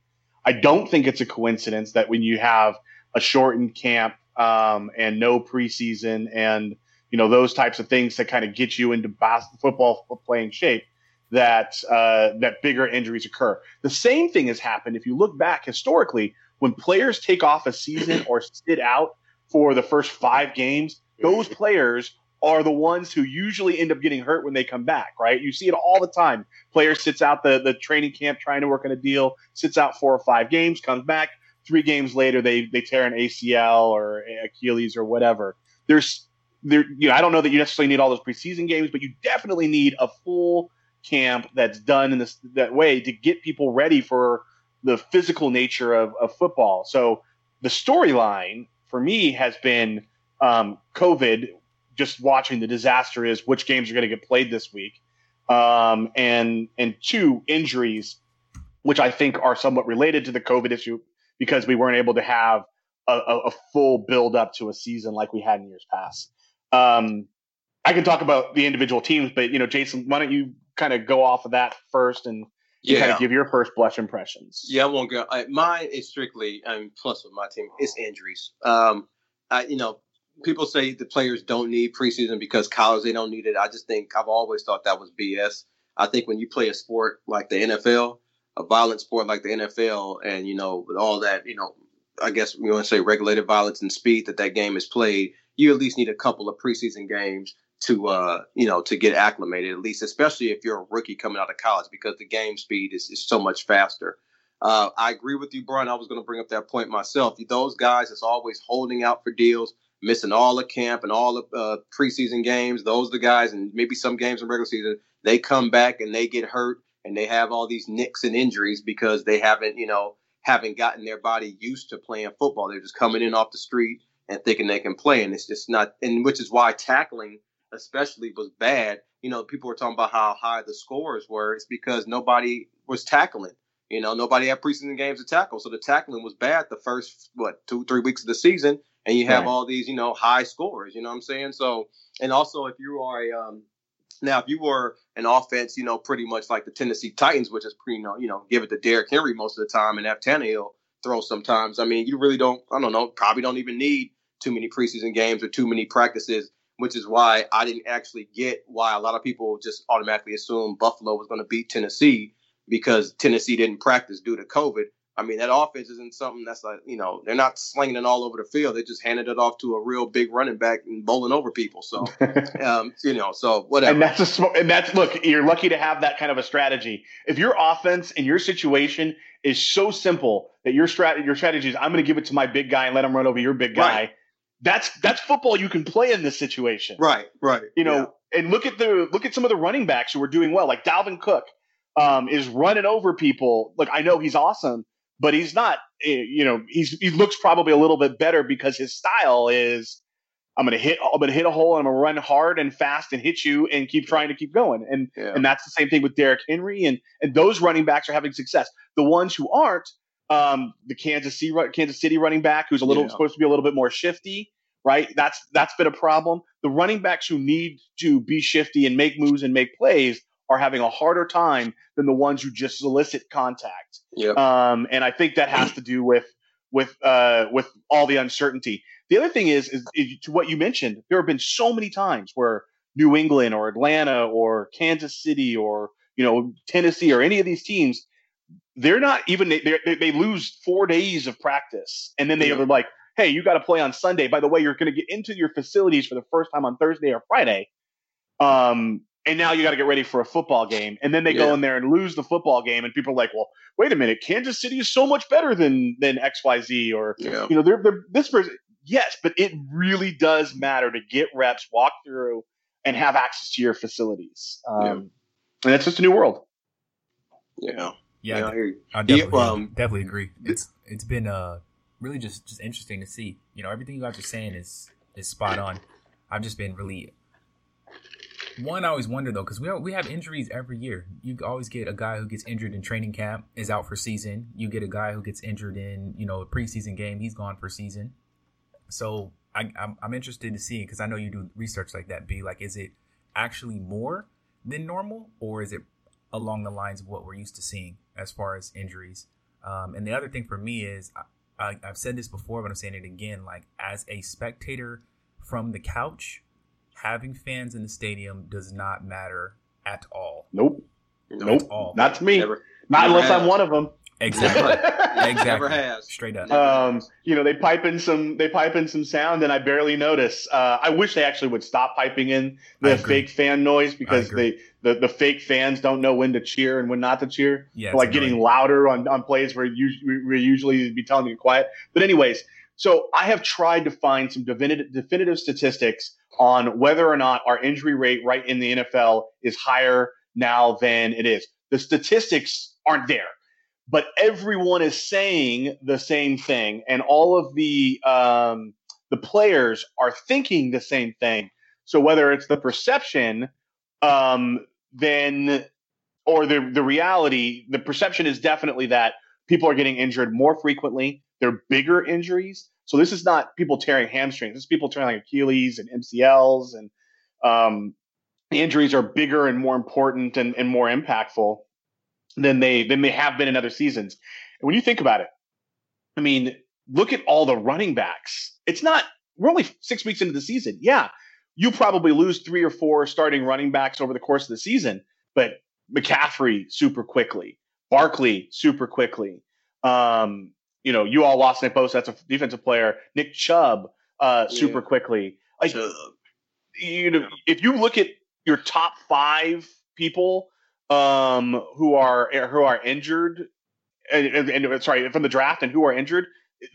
I don't think it's a coincidence that when you have a shortened camp um, and no preseason and you know those types of things that kind of get you into football playing shape that uh, that bigger injuries occur. The same thing has happened if you look back historically when players take off a season or sit out for the first five games. Those players are the ones who usually end up getting hurt when they come back, right? You see it all the time. Player sits out the, the training camp trying to work on a deal, sits out four or five games, comes back. Three games later, they they tear an ACL or Achilles or whatever. There's there, you know, I don't know that you necessarily need all those preseason games, but you definitely need a full camp that's done in this that way to get people ready for the physical nature of, of football. So the storyline for me has been um, COVID. Just watching the disaster is which games are going to get played this week, um, and and two injuries, which I think are somewhat related to the COVID issue because we weren't able to have a, a, a full build up to a season like we had in years past. Um, I can talk about the individual teams, but you know, Jason, why don't you kind of go off of that first and yeah. kind of give your first blush impressions? Yeah, I won't go. I, mine is strictly, I mean, plus with my team, it's injuries. Um, I, you know, people say the players don't need preseason because college they don't need it. I just think I've always thought that was BS. I think when you play a sport like the NFL, a violent sport like the NFL, and you know, with all that, you know, I guess we want to say regulated violence and speed that that game is played, you at least need a couple of preseason games to uh, you know to get acclimated at least, especially if you're a rookie coming out of college because the game speed is, is so much faster. Uh, I agree with you, Brian. I was going to bring up that point myself. Those guys that's always holding out for deals, missing all the camp and all the uh, preseason games. Those are the guys, and maybe some games in regular season. They come back and they get hurt, and they have all these nicks and injuries because they haven't, you know, haven't gotten their body used to playing football. They're just coming in off the street and thinking they can play, and it's just not. And which is why tackling, especially, was bad. You know, people were talking about how high the scores were. It's because nobody was tackling. You know, nobody had preseason games to tackle, so the tackling was bad the first what two three weeks of the season, and you have right. all these you know high scores. You know what I'm saying? So, and also if you are a um, now, if you were an offense, you know, pretty much like the Tennessee Titans, which is pretty, you know, you know, give it to Derrick Henry most of the time and have Tannehill throw sometimes. I mean, you really don't. I don't know. Probably don't even need too many preseason games or too many practices, which is why I didn't actually get why a lot of people just automatically assume Buffalo was going to beat Tennessee because Tennessee didn't practice due to COVID. I mean, that offense isn't something that's like, you know, they're not slinging it all over the field. They just handed it off to a real big running back and bowling over people. So, um, you know, so whatever. And that's a, and that's, look, you're lucky to have that kind of a strategy. If your offense and your situation is so simple that your strat, your strategy is, I'm going to give it to my big guy and let him run over your big guy. Right. That's, that's football you can play in this situation. Right. Right. You know, yeah. and look at the, look at some of the running backs who are doing well, like Dalvin Cook. Um, is running over people. Look, I know he's awesome, but he's not. Eh, you know, he's he looks probably a little bit better because his style is. I'm gonna hit. I'm gonna hit a hole. and I'm gonna run hard and fast and hit you and keep trying to keep going. And yeah. and that's the same thing with Derrick Henry and and those running backs are having success. The ones who aren't, um, the Kansas City Kansas City running back who's a little yeah. supposed to be a little bit more shifty, right? That's that's been a problem. The running backs who need to be shifty and make moves and make plays are having a harder time than the ones who just solicit contact. Yep. Um, and I think that has to do with with uh, with all the uncertainty. The other thing is, is, is, to what you mentioned. There have been so many times where New England or Atlanta or Kansas City or you know Tennessee or any of these teams, they're not even they they lose four days of practice, and then they are like, "Hey, you got to play on Sunday." By the way, you're going to get into your facilities for the first time on Thursday or Friday. Um, and now you got to get ready for a football game. And then they yeah. go in there and lose the football game and people are like well wait a minute kansas city is so much better than than xyz or yeah. you know they're, they're this person yes but it really does matter to get reps walk through and have access to your facilities. Um, yeah. and it's just a new world. Yeah. Yeah, yeah I, I definitely, um, definitely agree. It's it's been uh really just just interesting to see. You know everything you guys are saying is is spot on. I've just been really one, I always wonder though, because we we have injuries every year. You always get a guy who gets injured in training camp is out for season. You get a guy who gets injured in you know a preseason game, he's gone for season. So I, I'm I'm interested to see because I know you do research like that. Be like, is it actually more than normal, or is it along the lines of what we're used to seeing as far as injuries? Um, and the other thing for me is I, I, I've said this before, but I'm saying it again. Like as a spectator from the couch, having fans in the stadium does not matter at all. Nope. Nope. All. Not to me. Never, not never unless has. I'm one of them. Exactly. exactly. Never has. Straight up. Um, you know, they pipe in some they pipe in some sound and I barely notice. Uh, I wish they actually would stop piping in the fake fan noise because they the, the fake fans don't know when to cheer and when not to cheer. Yeah, like getting louder on, on plays where you where usually be telling me to quiet. But anyways, so I have tried to find some definitive, definitive statistics on whether or not our injury rate right in the NFL is higher now than it is. The statistics aren't there, but everyone is saying the same thing, and all of the um, the players are thinking the same thing. So whether it's the perception, um, then or the the reality, the perception is definitely that people are getting injured more frequently. They're bigger injuries. So this is not people tearing hamstrings. This is people tearing Achilles and MCLs, and um, the injuries are bigger and more important and, and more impactful than they than they have been in other seasons. And when you think about it, I mean, look at all the running backs. It's not we're only six weeks into the season. Yeah, you probably lose three or four starting running backs over the course of the season, but McCaffrey super quickly, Barkley super quickly. Um, you know, you all lost Nick Bosa, that's a defensive player. Nick Chubb uh, super quickly. Like, Chubb. you know, if you look at your top five people um, who are who are injured, and, and, and, sorry from the draft and who are injured,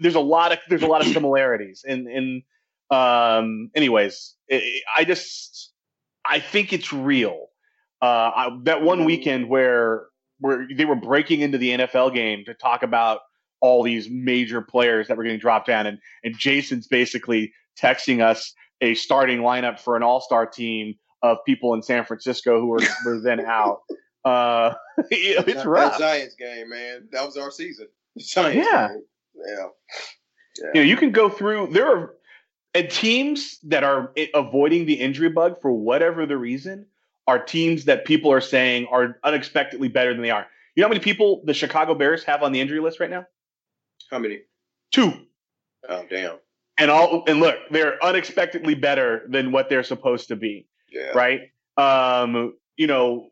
there's a lot of there's a lot of similarities. And and um, anyways, it, I just I think it's real. Uh, I, that one weekend where where they were breaking into the NFL game to talk about all these major players that were getting dropped down, and and Jason's basically texting us a starting lineup for an All Star team of people in San Francisco who were, were then out. Uh, it's that, rough. That Giants game, man, that was our season. Giants yeah. Game. yeah, yeah. You know, you can go through. There are and teams that are avoiding the injury bug for whatever the reason are teams that people are saying are unexpectedly better than they are. You know how many people the Chicago Bears have on the injury list right now? How many? Two. Oh damn. And all and look, they're unexpectedly better than what they're supposed to be. Yeah. Right? Um, you know,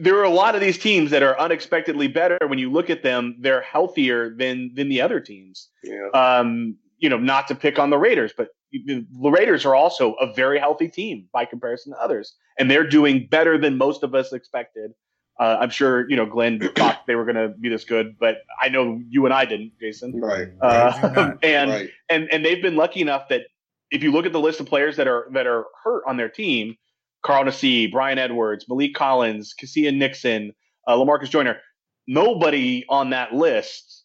there are a lot of these teams that are unexpectedly better. When you look at them, they're healthier than than the other teams. Yeah. Um, you know, not to pick on the Raiders, but the Raiders are also a very healthy team by comparison to others, and they're doing better than most of us expected. Uh, I'm sure you know Glenn thought they were going to be this good, but I know you and I didn't, Jason. Right. Uh, and right. and and they've been lucky enough that if you look at the list of players that are that are hurt on their team, Carl Nassib, Bryan Edwards, Maliek Collins, Keisean Nixon, uh, LaMarcus Joyner, nobody on that list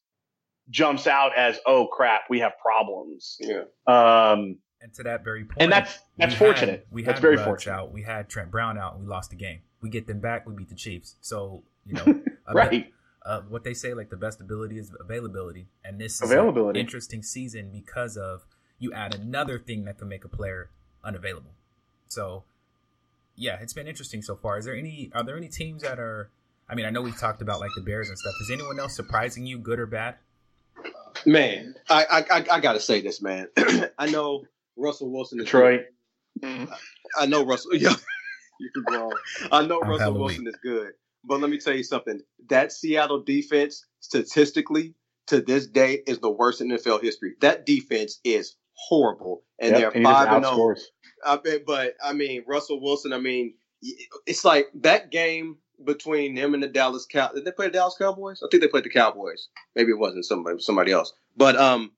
jumps out as, oh crap, we have problems. Yeah. Um, and to that very point. point, and that's that's fortunate. Had, we that's had very fortunate. Out. We had Trent Brown out, and we lost the game. We get them back, we beat the Chiefs. So you know, right. uh, what they say, like the best ability is availability, and this is availability. an interesting season because of you add another thing that can make a player unavailable. So, yeah, it's been interesting so far. Is there any? Are there any teams that are? I mean, I know we've talked about like the Bears and stuff. Is anyone else surprising you, good or bad? Man, I I, I gotta say this, man. I know Russell Wilson. Is Detroit. Good. I know Russell. Yeah, you're wrong. I know I'm Russell Wilson is good, but let me tell you something. That Seattle defense, statistically, to this day, is the worst in NFL history. That defense is horrible, and yep, they're five and zero. Oh. But I mean, Russell Wilson. I mean, it's like that game between them and the Dallas Cow. Did they play the Dallas Cowboys? I think they played the Cowboys. Maybe it wasn't somebody somebody else, but um,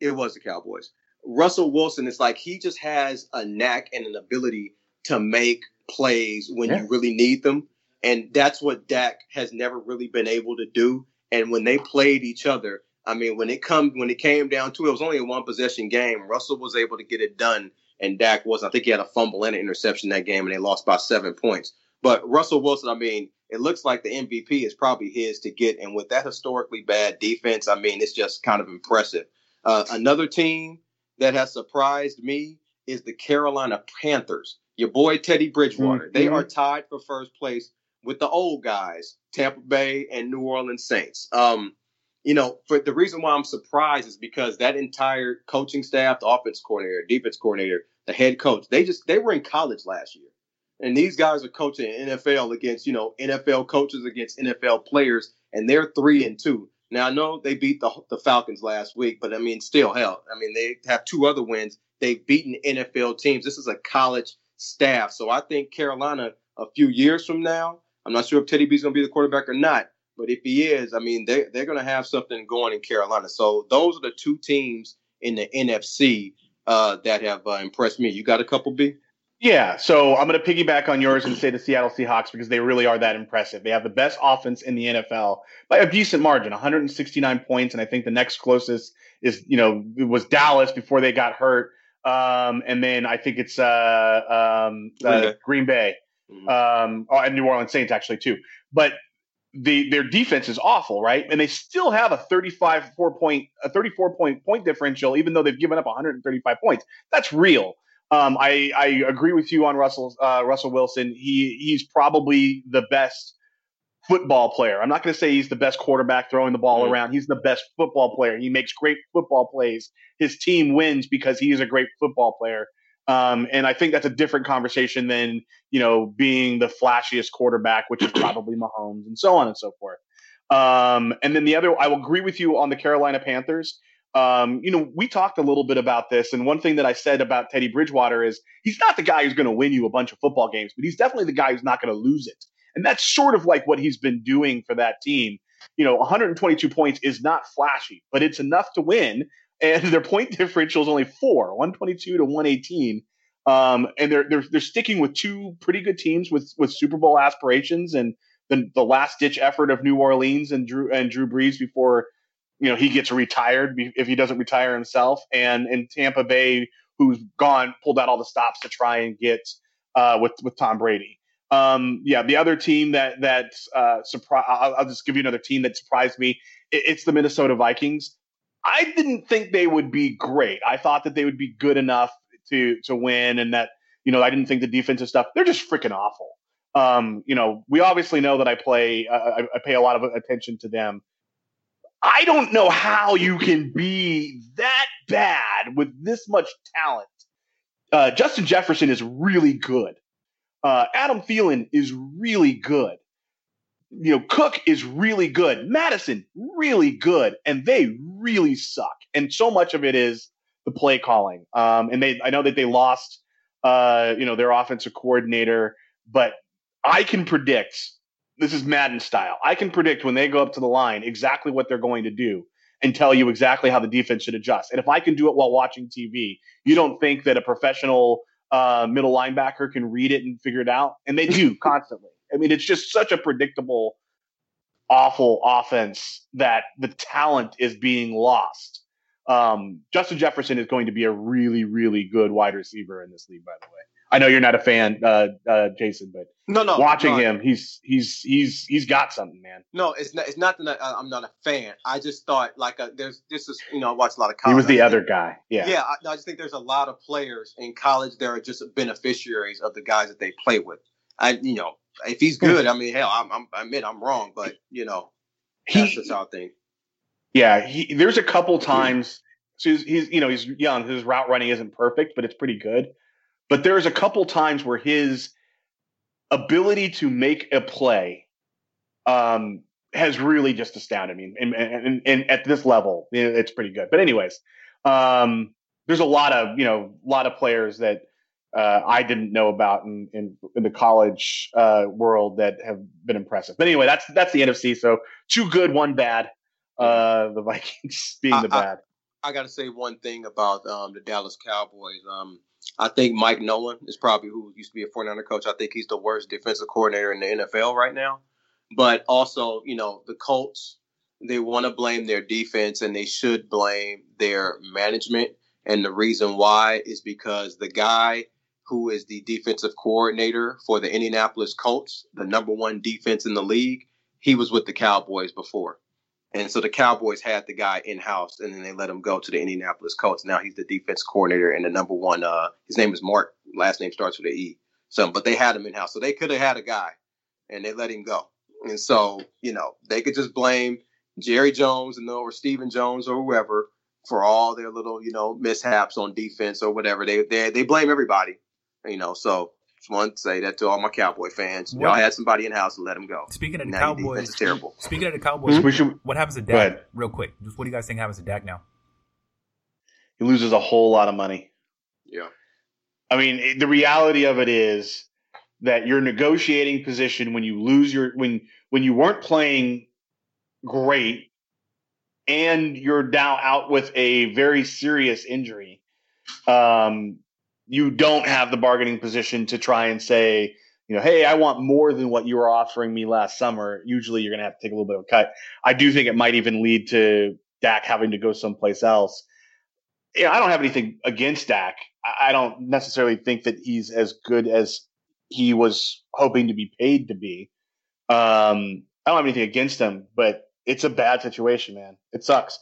it was the Cowboys. Russell Wilson is like he just has a knack and an ability to make plays when yeah. you really need them, and that's what Dak has never really been able to do. And when they played each other, I mean, when it come when it came down to it, it was only a one possession game. Russell was able to get it done, and Dak was. I think he had a fumble and an interception that game, and they lost by seven points. But Russell Wilson, I mean, it looks like the MVP is probably his to get. And with that historically bad defense, I mean, it's just kind of impressive. Uh, another team that has surprised me is the Carolina Panthers. Your boy Teddy Bridgewater. Mm-hmm. They are tied for first place with the old guys, Tampa Bay and New Orleans Saints. Um, you know, for the reason why I'm surprised is because that entire coaching staff, the offense coordinator, defense coordinator, the head coach, they just they were in college last year. And these guys are coaching NFL against, you know, NFL coaches against NFL players, and they're three and two. Now I know they beat the the Falcons last week, but I mean, still, hell, I mean, they have two other wins. They've beaten NFL teams. This is a college staff, so I think Carolina a few years from now, I'm not sure if Teddy B's going to be the quarterback or not, but if he is, I mean, they they're going to have something going in Carolina. So those are the two teams in the NFC uh, that have uh, impressed me. You got a couple, B? Yeah, so I'm going to piggyback on yours and say the Seattle Seahawks because they really are that impressive. They have the best offense in the NFL by a decent margin, 169 points, and I think the next closest is you know it was Dallas before they got hurt, um, and then I think it's uh, um, Green, uh, Bay. Green Bay, mm-hmm. um, oh, and New Orleans Saints actually too. But the their defense is awful, right? And they still have a 35 four point a 34 point point differential, even though they've given up 135 points. That's real. Um, I, I agree with you on Russell uh, Russell Wilson. He he's probably the best football player. I'm not going to say he's the best quarterback throwing the ball mm-hmm. around. He's the best football player. He makes great football plays. His team wins because he is a great football player. Um, and I think that's a different conversation than you know being the flashiest quarterback, which is probably Mahomes, and so on and so forth. Um, and then the other, I will agree with you on the Carolina Panthers. Um, you know, we talked a little bit about this, and one thing that I said about Teddy Bridgewater is he's not the guy who's going to win you a bunch of football games, but he's definitely the guy who's not going to lose it. And that's sort of like what he's been doing for that team. You know, 122 points is not flashy, but it's enough to win. And their point differential is only four, 122 to 118. Um, and they're, they're they're sticking with two pretty good teams with with Super Bowl aspirations and the, the last ditch effort of New Orleans and Drew and Drew Brees before you know he gets retired if he doesn't retire himself, and in Tampa Bay, who's gone pulled out all the stops to try and get uh, with with Tom Brady. Um, yeah, the other team that that uh, surprise. I'll, I'll, just give you another team that surprised me. It, it's the Minnesota Vikings. I didn't think they would be great. I thought that they would be good enough to to win, and that you know I didn't think the defensive stuff. They're just freaking awful. Um, you know, we obviously know that I play. Uh, I, I pay a lot of attention to them. I don't know how you can be that bad with this much talent. Uh, Justin Jefferson is really good. Uh, Adam Thielen is really good. You know, Cook is really good. Madison, really good. And they really suck. And so much of it is the play calling. Um, and they, I know that they lost, uh, you know, their offensive coordinator, but I can predict this is Madden style. I can predict when they go up to the line exactly what they're going to do and tell you exactly how the defense should adjust. And if I can do it while watching TV, you don't think that a professional uh, middle linebacker can read it and figure it out? And they do constantly. I mean, it's just such a predictable, awful offense that the talent is being lost. Um, Justin Jefferson is going to be a really, really good wide receiver in this league, by the way. I know you're not a fan, uh, uh, Jason, but no, no, watching no, him, he's he's he's he's got something, man. No, it's not. It's not that I, am not a fan. I just thought like a, uh, there's this is you know I watch a lot of college. He was the other guy. Yeah, yeah. I, I, just think there's a lot of players in college that are just beneficiaries of the guys that they play with. I you know if he's hmm. good, I mean hell, I'm, I'm I admit I'm wrong, but you know that's just how I think. Yeah, he, there's a couple times. So he's, he's you know he's young. His route running isn't perfect, but it's pretty good. But there's a couple times where his ability to make a play um, has really just astounded me. And, and, and, at this level, it's pretty good. But anyways, um, there's a lot of you know a lot of players that uh, I didn't know about in in, in the college uh, world that have been impressive. But anyway, that's that's the NFC. So two good, one bad. Uh, the Vikings being the bad. I, I got to say one thing about um, the Dallas Cowboys. Um, I think Mike Nolan is probably who used to be a 49er coach. I think he's the worst defensive coordinator in the NFL right now. But also, you know, the Colts, they want to blame their defense and they should blame their management. And the reason why is because the guy who is the defensive coordinator for the Indianapolis Colts, the number one defense in the league, he was with the Cowboys before. And so the Cowboys had the guy in house, and then they let him go to the Indianapolis Colts. Now he's the defense coordinator and the number one. Uh, his name is Mark. Last name starts with an E. So, but they had him in house, so they could have had a guy, and they let him go. And so, you know, they could just blame Jerry Jones and or Stephen Jones or whoever for all their little, you know, mishaps on defense or whatever. They they they blame everybody, you know. So just want to say that to all my Cowboy fans. What? Y'all had somebody in house and let him go. Speaking of the Cowboys, it's terrible. Speaking of the Cowboys, we should, what happens to Dak? Real quick, just what do you guys think happens to Dak now? He loses a whole lot of money. Yeah. I mean, the reality of it is that your negotiating position when you lose your when when you weren't playing great and you're now out with a very serious injury um you don't have the bargaining position to try and say, you know, hey, I want more than what you were offering me last summer. Usually, you're going to have to take a little bit of a cut. I do think it might even lead to Dak having to go someplace else. Yeah, I don't have anything against Dak. I don't necessarily think that he's as good as he was hoping to be paid to be. Um, I don't have anything against him, but it's a bad situation, man. It sucks.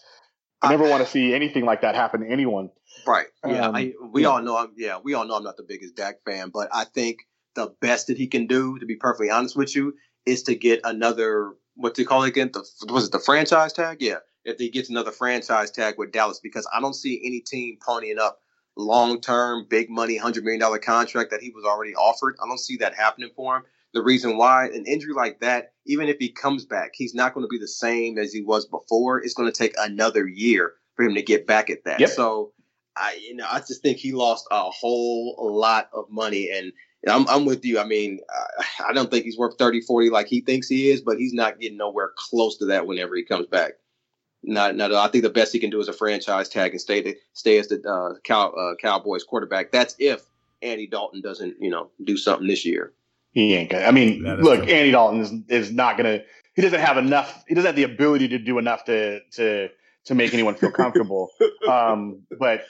I never want to see anything like that happen to anyone. Right. Yeah. Um, I, we yeah. all know. I'm, yeah, we all know I'm not the biggest Dak fan, but I think the best that he can do, to be perfectly honest with you, is to get another what do you call it again? The, was it the franchise tag? Yeah. If he gets another franchise tag with Dallas, because I don't see any team ponying up long term, big money, hundred million dollar contract that he was already offered. I don't see that happening for him. The reason why an injury like that, even if he comes back, he's not going to be the same as he was before. It's going to take another year for him to get back at that. Yep. So I, you know, I just think he lost a whole lot of money. And I'm, I'm with you. I mean, I don't think he's worth 30, 40 like he thinks he is, but he's not getting nowhere close to that whenever he comes back. Not, not. I think the best he can do is a franchise tag and stay to, stay as the uh, Cow, uh, Cowboys quarterback. That's if Andy Dalton doesn't, you know, do something this year. He ain't gonna. I mean, look, true. Andy Dalton is, is not gonna. He doesn't have enough. He doesn't have the ability to do enough to to to make anyone feel comfortable. um, but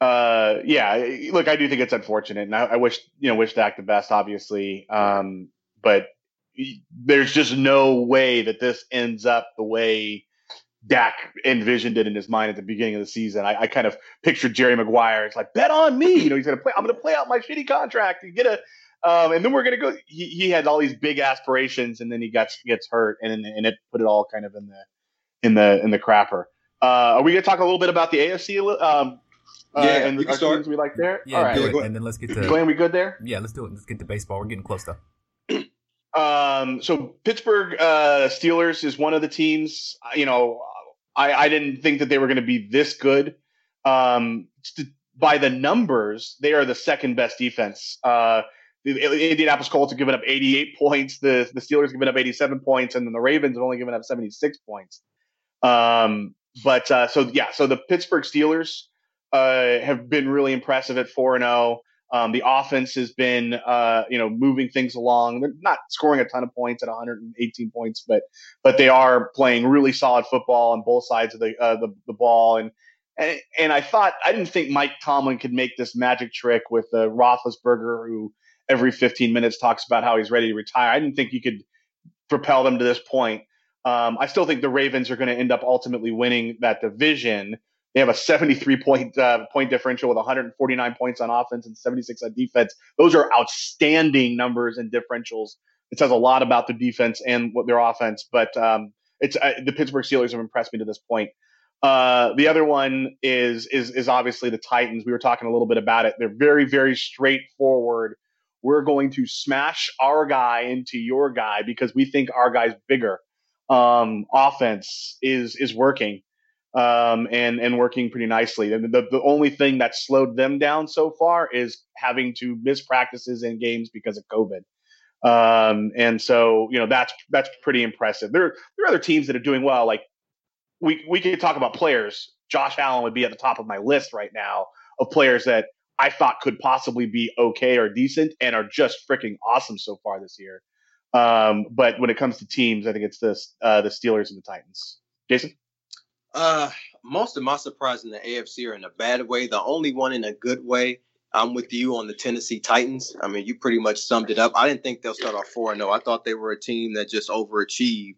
uh, yeah, look, I do think it's unfortunate, and I, I wish you know wish Dak the best, obviously. Um, but there's just no way that this ends up the way Dak envisioned it in his mind at the beginning of the season. I, I kind of pictured Jerry Maguire. It's like bet on me. You know, he's gonna play. I'm gonna play out my shitty contract and get a. Um, and then we're gonna go. He, he had all these big aspirations, and then he gets gets hurt, and and it put it all kind of in the in the in the crapper. Uh, are we gonna talk a little bit about the AFC? Um, uh, yeah, and the start. teams we like there. Yeah, All right, do it, and then let's get to. Glenn, we good there? Yeah, let's do it. Let's get to baseball. We're getting close though. Um, so Pittsburgh uh, Steelers is one of the teams. You know, I, I didn't think that they were going to be this good. Um, by the numbers, they are the second best defense. Uh, the Indianapolis Colts have given up 88 points. The the Steelers have given up 87 points, and then the Ravens have only given up 76 points. Um, but uh, so yeah, so the Pittsburgh Steelers uh, have been really impressive at four and zero. Oh. Um, the offense has been, uh, you know, moving things along. They're not scoring a ton of points at 118 points, but but they are playing really solid football on both sides of the uh, the, the, ball. And, and and I thought I didn't think Mike Tomlin could make this magic trick with uh, Roethlisberger, who every 15 minutes talks about how he's ready to retire. I didn't think you could propel them to this point. Um, I still think the Ravens are going to end up ultimately winning that division. They have a 73 point uh, point differential with 149 points on offense and 76 on defense. Those are outstanding numbers and differentials. It says a lot about the defense and what their offense. But um, it's uh, the Pittsburgh Steelers have impressed me to this point. Uh, the other one is is is obviously the Titans. We were talking a little bit about it. They're very very straightforward. We're going to smash our guy into your guy because we think our guy's bigger. Um, offense is is working um, and and working pretty nicely. And the, the only thing that slowed them down so far is having to miss practices and games because of COVID. Um, and so you know that's that's pretty impressive. There there are other teams that are doing well. Like we we could talk about players. Josh Allen would be at the top of my list right now of players that I thought could possibly be okay or decent and are just freaking awesome so far this year. Um, but when it comes to teams, I think it's the uh, the Steelers and the Titans. Jason. Uh, most of my surprise in the AFC are in a bad way. The only one in a good way, I'm with you on the Tennessee Titans. I mean, you pretty much summed it up. I didn't think they'll start off four zero. I thought they were a team that just overachieved,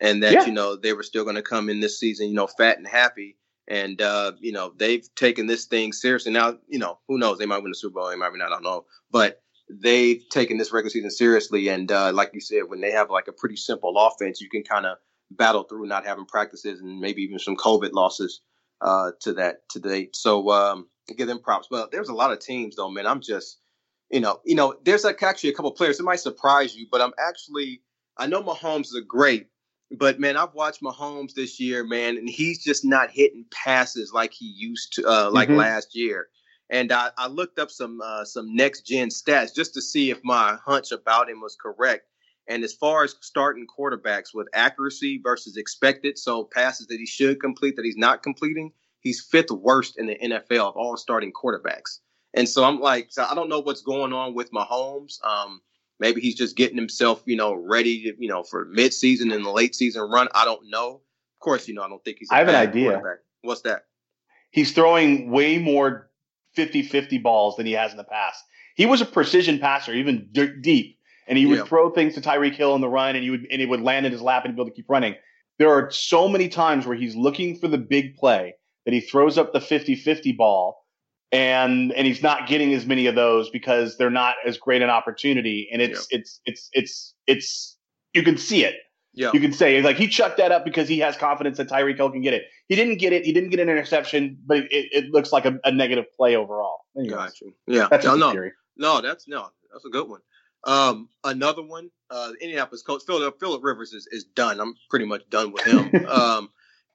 and that yeah. you know they were still going to come in this season, you know, fat and happy. And uh, you know they've taken this thing seriously. Now, you know, who knows? They might win the Super Bowl. They might not. I don't know. But they've taken this regular season seriously. And uh, like you said, when they have like a pretty simple offense, you can kind of battle through not having practices and maybe even some COVID losses uh, to that to date. So um, give them props. But there's a lot of teams though, man. I'm just, you know, you know, there's like actually a couple players. It might surprise you, but I'm actually, I know Mahomes is a great, but man, I've watched Mahomes this year, man, and he's just not hitting passes like he used to, uh, like mm-hmm. last year. And I, I looked up some uh, some next gen stats just to see if my hunch about him was correct. And as far as starting quarterbacks with accuracy versus expected, so passes that he should complete that he's not completing, he's fifth worst in the NFL of all starting quarterbacks. And so I'm like, so I don't know what's going on with Mahomes. Um, maybe he's just getting himself, you know, ready, to, you know, for mid-season and the late season run. I don't know. Of course, you know, I don't think he's. I have an idea. What's that? He's throwing way more 50-50 balls than he has in the past. He was a precision passer, even d- deep, and he would yeah. throw things to Tyreek Hill in the run, and he would and it would land in his lap, and he'd be able to keep running. There are so many times where he's looking for the big play that he throws up the 50-50 ball and and he's not getting as many of those because they're not as great an opportunity and it's yeah. it's it's it's it's you can see it yeah. You can say like he chucked that up because he has confidence that Tyreek Hill can get it. He didn't get it. He didn't get an interception, but it, it looks like a, a, negative play overall. Anyways, gotcha. Yeah. That's no, no, theory. no. That's no. That's a good one. Um, another one. Uh, Indianapolis coach Philip Philip Rivers is, is done. I'm pretty much done with him. um,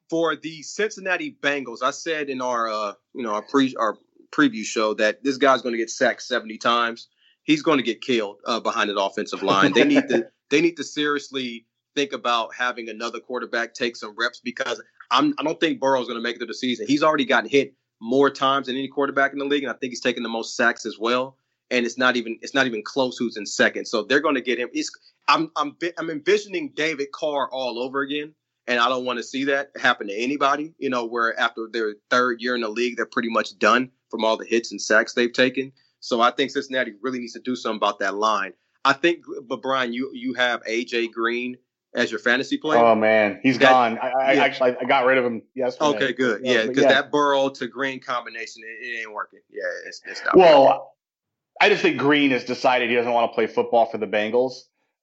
for the Cincinnati Bengals, I said in our uh, you know our pre our preview show that this guy's going to get sacked 70 times. He's going to get killed uh, behind an offensive line. They need to they need to seriously think about having another quarterback take some reps because I'm I don't think Burrow's going to make it to the season. He's already gotten hit more times than any quarterback in the league, and I think he's taken the most sacks as well. And it's not even it's not even close who's in second. So they're going to get him. It's, I'm I'm I'm envisioning David Carr all over again, and I don't want to see that happen to anybody. You know, where after their third year in the league, they're pretty much done from all the hits and sacks they've taken. So I think Cincinnati really needs to do something about that line. I think, but Brian, you you have AJ Green as your fantasy player. Oh man, he's that, gone. I, I yeah. actually I got rid of him yesterday. Okay, good. Yeah, because yeah. that Burrow to Green combination, it, it, ain't working. Yeah, it's, it's not. Well, working. I just think Green has decided he doesn't want to play football for the Bengals.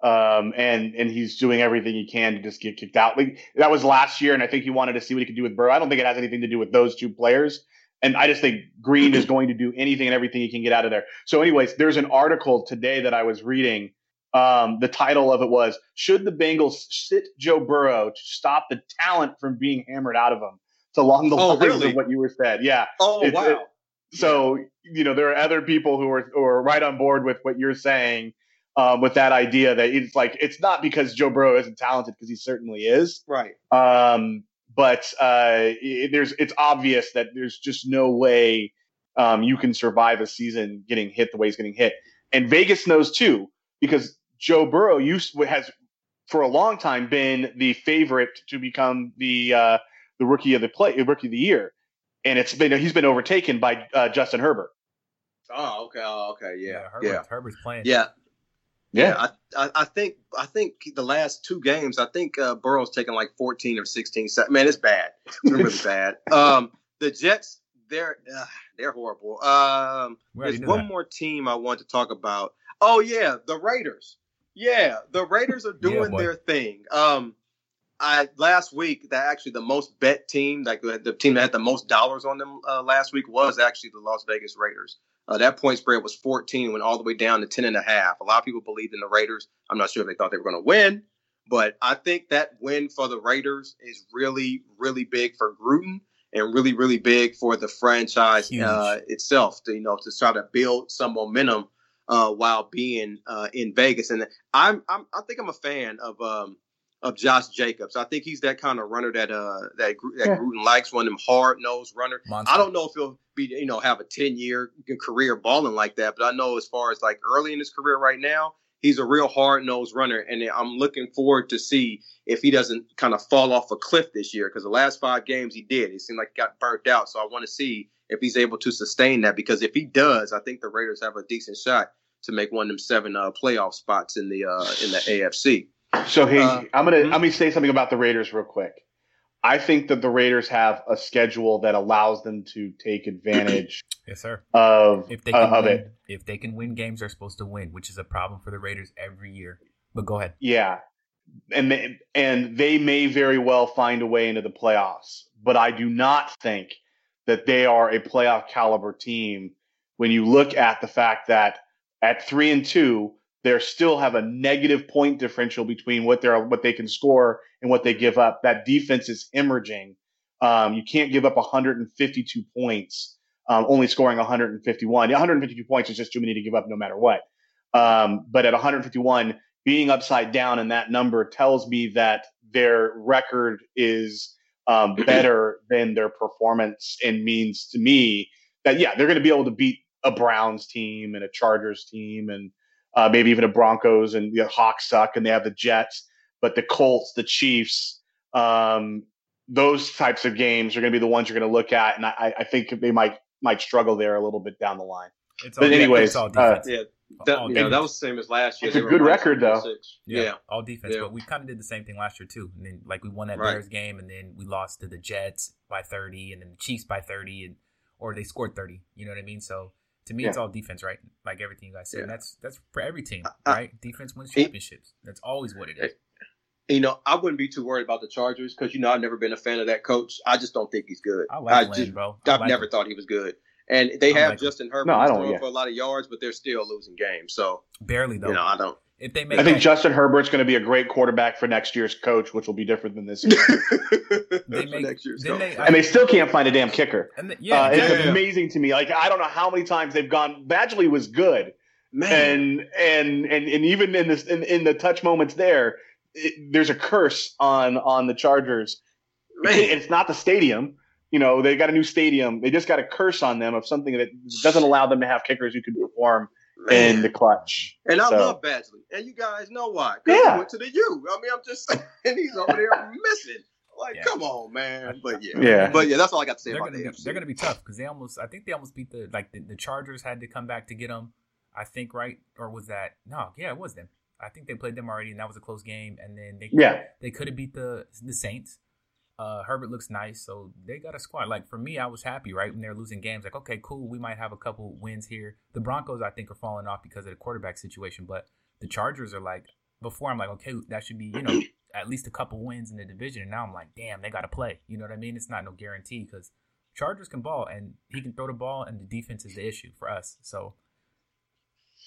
Um, and and he's doing everything he can to just get kicked out. Like that was last year, and I think he wanted to see what he could do with Burrow. I don't think it has anything to do with those two players. And I just think Green is going to do anything and everything he can get out of there. So, anyways, there's an article today that I was reading. Um, the title of it was "Should the Bengals sit Joe Burrow to stop the talent from being hammered out of him?" It's along the oh, lines really? of what you were said. Yeah. Oh it's, wow. It, so you know there are other people who are who are right on board with what you're saying um, with that idea that it's like it's not because Joe Burrow isn't talented because he certainly is. Right. Um, but uh, it, there's it's obvious that there's just no way um, you can survive a season getting hit the way he's getting hit, and Vegas knows too because Joe Burrow used has for a long time been the favorite to become the uh, the rookie of the play rookie of the year, and it's been he's been overtaken by uh, Justin Herbert. Oh, okay, oh, okay, yeah, yeah, Herbert, yeah. Herbert's playing. Yeah, yeah, I, I, I, think I think the last two games, I think uh, Burrow's taken like 14 or 16. Man, it's bad. It's really bad. Um, the Jets, they're uh, they're horrible. Um, there's one that. more team I want to talk about. Oh yeah, the Raiders. Yeah, the Raiders are doing yeah, their thing. Um, I last week that actually the most bet team, like the, the team that had the most dollars on them uh, last week, was actually the Las Vegas Raiders. Uh, that point spread was 14, went all the way down to 10 and a half. A lot of people believed in the Raiders. I'm not sure if they thought they were going to win, but I think that win for the Raiders is really, really big for Gruden and really, really big for the franchise uh, itself. To, you know, to try to build some momentum uh, while being uh, in Vegas. And I'm, I'm, I think I'm a fan of um, of Josh Jacobs. I think he's that kind of runner that uh that that yeah. Gruden likes, one of them hard nosed runner. Monster. I don't know if he'll be you know have a ten year career balling like that, but I know as far as like early in his career right now, he's a real hard nosed runner, and I'm looking forward to see if he doesn't kind of fall off a cliff this year because the last five games he did, it seemed like he got burnt out. So I want to see if he's able to sustain that because if he does, I think the Raiders have a decent shot to make one of them seven uh, playoff spots in the uh, in the AFC. So hey, uh, I'm gonna mm-hmm. let me say something about the Raiders real quick. I think that the Raiders have a schedule that allows them to take advantage. yes, sir. Of if they uh, can uh, win, it. if they can win games, they're supposed to win, which is a problem for the Raiders every year. But go ahead. Yeah, and they, and they may very well find a way into the playoffs, but I do not think that they are a playoff caliber team. When you look at the fact that at three and two, they still have a negative point differential between what they're what they can score and what they give up. That defense is hemorrhaging. Um, you can't give up 152 points, um, only scoring 151. 152 points is just too many to give up no matter what. Um, but at 151, being upside down in that number tells me that their record is um, better than their performance and means to me that yeah they're going to be able to beat a Browns team and a Chargers team and uh, maybe even the Broncos and the Hawks suck and they have the Jets, but the Colts, the Chiefs, um, those types of games are going to be the ones you're going to look at, and I, I think they might might struggle there a little bit down the line. It's But all, anyways, it's all uh. Yeah, that, All you defense. that was the same as last year. It's They were good record, though. Yeah, Yeah. all defense. Yeah. But we kind of did the same thing last year too. And then like we won that Right. Bears game, and then we lost to the Jets by thirty, and then the Chiefs by thirty, and or they scored thirty. You know what I mean? So to me, it's all defense, right? Like everything you guys said. Yeah. that's that's for every team, I- right? Defense wins It- championships. That's always what it is. You know, I wouldn't be too worried about the Chargers because you know I've never been a fan of that coach. I just don't think he's good. I like Lynn, just, bro. I I've like never him. thought he was good. And they I have like. Justin Herbert No, I don't, throwing yeah. for a lot of yards, but they're still losing games. So barely though. you know, I don't. If they make, I think that- Justin Herbert's going to be a great quarterback for next year's coach, which will be different than this year. they make, next year's coach. they, and they still can't find a damn kicker. and the, yeah, uh, it's yeah. amazing to me. Like I don't know how many times they've gone. Badgley was good, Man, and and and and even in this in, in the touch moments there, it, there's a curse on on the Chargers. man, It's not the stadium. You know, they got a new stadium. They just got a curse on them of something that doesn't allow them to have kickers who can perform in the clutch. And I So- love Badgley, and you guys know why? Because Yeah. he went to the U. I mean, I'm just saying he's over there missing. Like, Yeah. come on, man. But yeah, Yeah. But yeah, that's all I got to say they're about gonna the be, AFC. they're gonna be tough because they almost I think they almost beat the like the, the Chargers had to come back to get them. I think right or was that no? Yeah, it was them. I think they played them already, and that was a close game. And then they Yeah. they could have beat the the Saints. Uh, Herbert looks nice, so they got a squad. Like for me, I was happy right when they're losing games. Like okay, cool, we might have a couple wins here. The Broncos, I think, are falling off because of the quarterback situation, but the Chargers are like before. I'm like okay, that should be you know at least a couple wins in the division. And now I'm like, damn, they got to play. You know what I mean? It's not no guarantee because Chargers can ball and he can throw the ball, and the defense is the issue for us. So,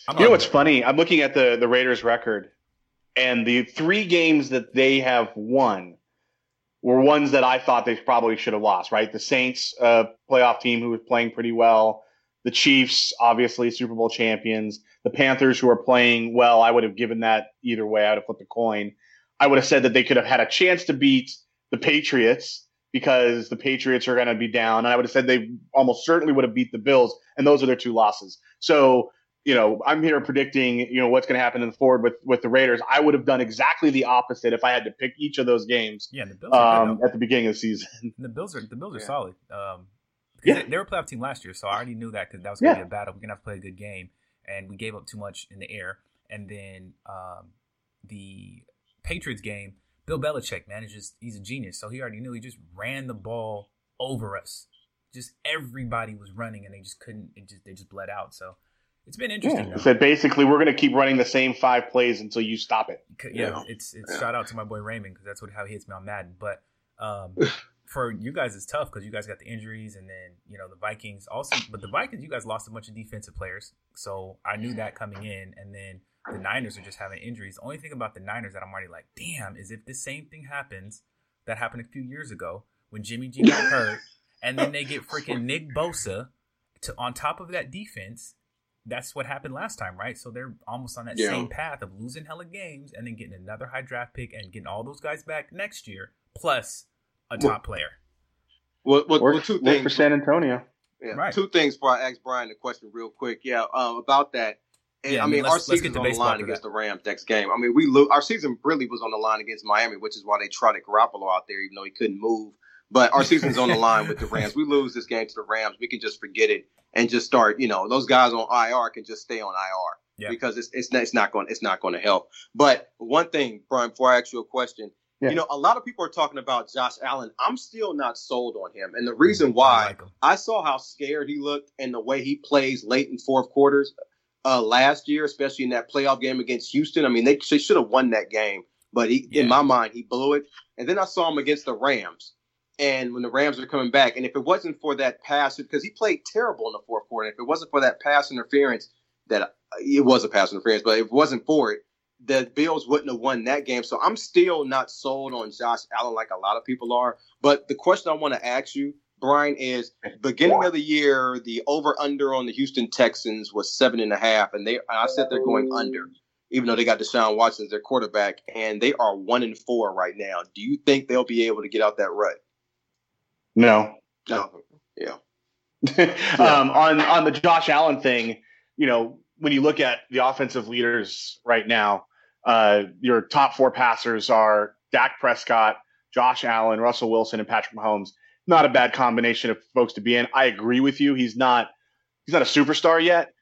I'm You know what's funny? I'm looking at the the Raiders record, and the three games that they have won were ones that I thought they probably should have lost. Right, the Saints, uh, playoff team who was playing pretty well. The Chiefs, obviously Super Bowl champions. The Panthers, who are playing well. I would have given that either way. I would have flipped a coin. I would have said that they could have had a chance to beat the Patriots because the Patriots are going to be down, and I would have said they almost certainly would have beat the Bills, and those are their two losses. So you know, I'm here predicting, you know, what's going to happen in the forward with with the Raiders. I would have done exactly the opposite if I had to pick each of those games yeah, the Bills um, at the beginning of the season. The Bills are the Bills are Yeah. solid. Um, Yeah. they, they were a playoff team last year, so I already knew that because that was going to Yeah. be a battle. We're gonna have to play a good game, and we gave up too much in the air. And then um, the Patriots game, Bill Belichick manages. He's a genius, so he already knew. He just ran the ball over us. Just everybody was running, and they just couldn't. It just they just bled out. So it's been interesting. Yeah. though. So basically, we're going to keep running the same five plays until you stop it. C- yeah, Yeah. it's it's Yeah. shout out to my boy Raymond because that's what how he hits me on Madden. But um, for you guys, it's tough because you guys got the injuries, and then you know the Vikings also. But the Vikings, you guys lost a bunch of defensive players, so I knew that coming in. And then the Niners are just having injuries. The only thing about the Niners that I'm already like, damn, is if the same thing happens that happened a few years ago when Jimmy G got hurt, and then they get freaking Nick Bosa to on top of that defense. That's what happened last time, right? So they're almost on that Yeah. same path of losing hella games and then getting another high draft pick and getting all those guys back next year, plus a Well, top player. Well, well, well, two things. for San Antonio. Yeah, Right. Two things before I ask Brian the question real quick. Yeah, um, about that. And, Yeah, I I mean, mean, let's- our let's get season's on the line against that. the Rams next game. I mean, we lo- our season really was on the line against Miami, which is why they trotted Garoppolo out there, even though he couldn't move. But our season's on the line with the Rams. We lose this game to the Rams, we can just forget it and just start. You know, those guys on IR can just stay on IR Yeah. because it's it's not, it's not going it's not going to help. But one thing, Brian, before I ask you a question, Yeah. you know, a lot of people are talking about Josh Allen. I'm still not sold on him, and the reason I why. I saw how scared he looked and the way he plays late in fourth quarters uh, last year, especially in that playoff game against Houston. I mean, they, they should have won that game, but he, Yeah. in my mind, he blew it. And then I saw him against the Rams. And when the Rams are coming back, and if it wasn't for that pass, because he played terrible in the fourth quarter, if it wasn't for that pass interference, that uh, it was a pass interference, but if it wasn't for it, the Bills wouldn't have won that game. So I'm still not sold on Josh Allen like a lot of people are. But the question I want to ask you, Brian, is beginning of the year, the over under on the Houston Texans was seven and a half, and they I said they're going under, even though they got Deshaun Watson as their quarterback, and they are one and four right now. Do you think they'll be able to get out that rut? No, No. Yeah. um, on on the Josh Allen thing, you know, when you look at the offensive leaders right now, uh, your top four passers are Dak Prescott, Josh Allen, Russell Wilson, and Patrick Mahomes. Not a bad combination of folks to be in. I agree with you. He's not he's not a superstar yet,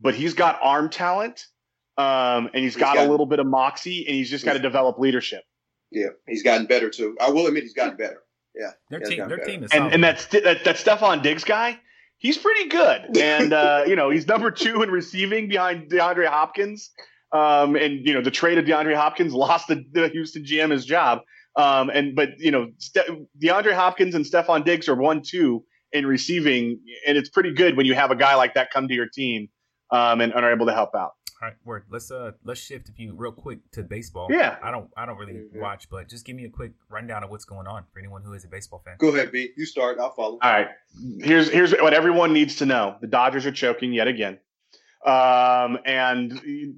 but he's got arm talent, um, and he's, he's got, got, a little bit of moxie, and he's just got to develop leadership. Yeah, he's gotten better too. I will admit he's gotten better. Yeah, their team, their team is, and, and that's that, that Stefon Diggs guy. He's pretty good, and uh, you know he's number two in receiving behind DeAndre Hopkins. Um, and you know the trade of DeAndre Hopkins lost the, the Houston GM his job. Um, and but you know Ste- DeAndre Hopkins and Stefon Diggs are one two in receiving, and it's pretty good when you have a guy like that come to your team um, and, and are able to help out. All right, word. Let's uh let's shift if you real quick to baseball. Yeah, I don't I don't really mm-hmm. watch, but just give me a quick rundown of what's going on for anyone who is a baseball fan. Go ahead, B. You start. I'll follow. All right. Here's here's what everyone needs to know: the Dodgers are choking yet again. Um, and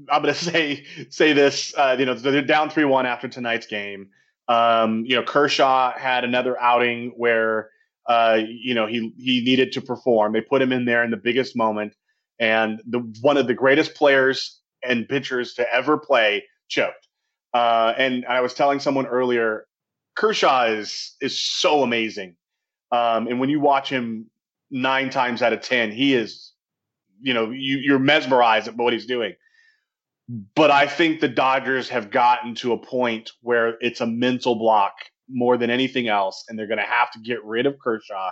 I'm going to say say this. Uh, you know, they're down three one after tonight's game. Um, you know, Kershaw had another outing where uh, you know he he needed to perform. They put him in there in the biggest moment, and the one of the greatest players and pitchers to ever play choked. Uh, and I was telling someone earlier, Kershaw is is so amazing. Um, and when you watch him nine times out of ten, he is, you know, you, you're mesmerized at what he's doing. But I think the Dodgers have gotten to a point where it's a mental block more than anything else, and they're going to have to get rid of Kershaw,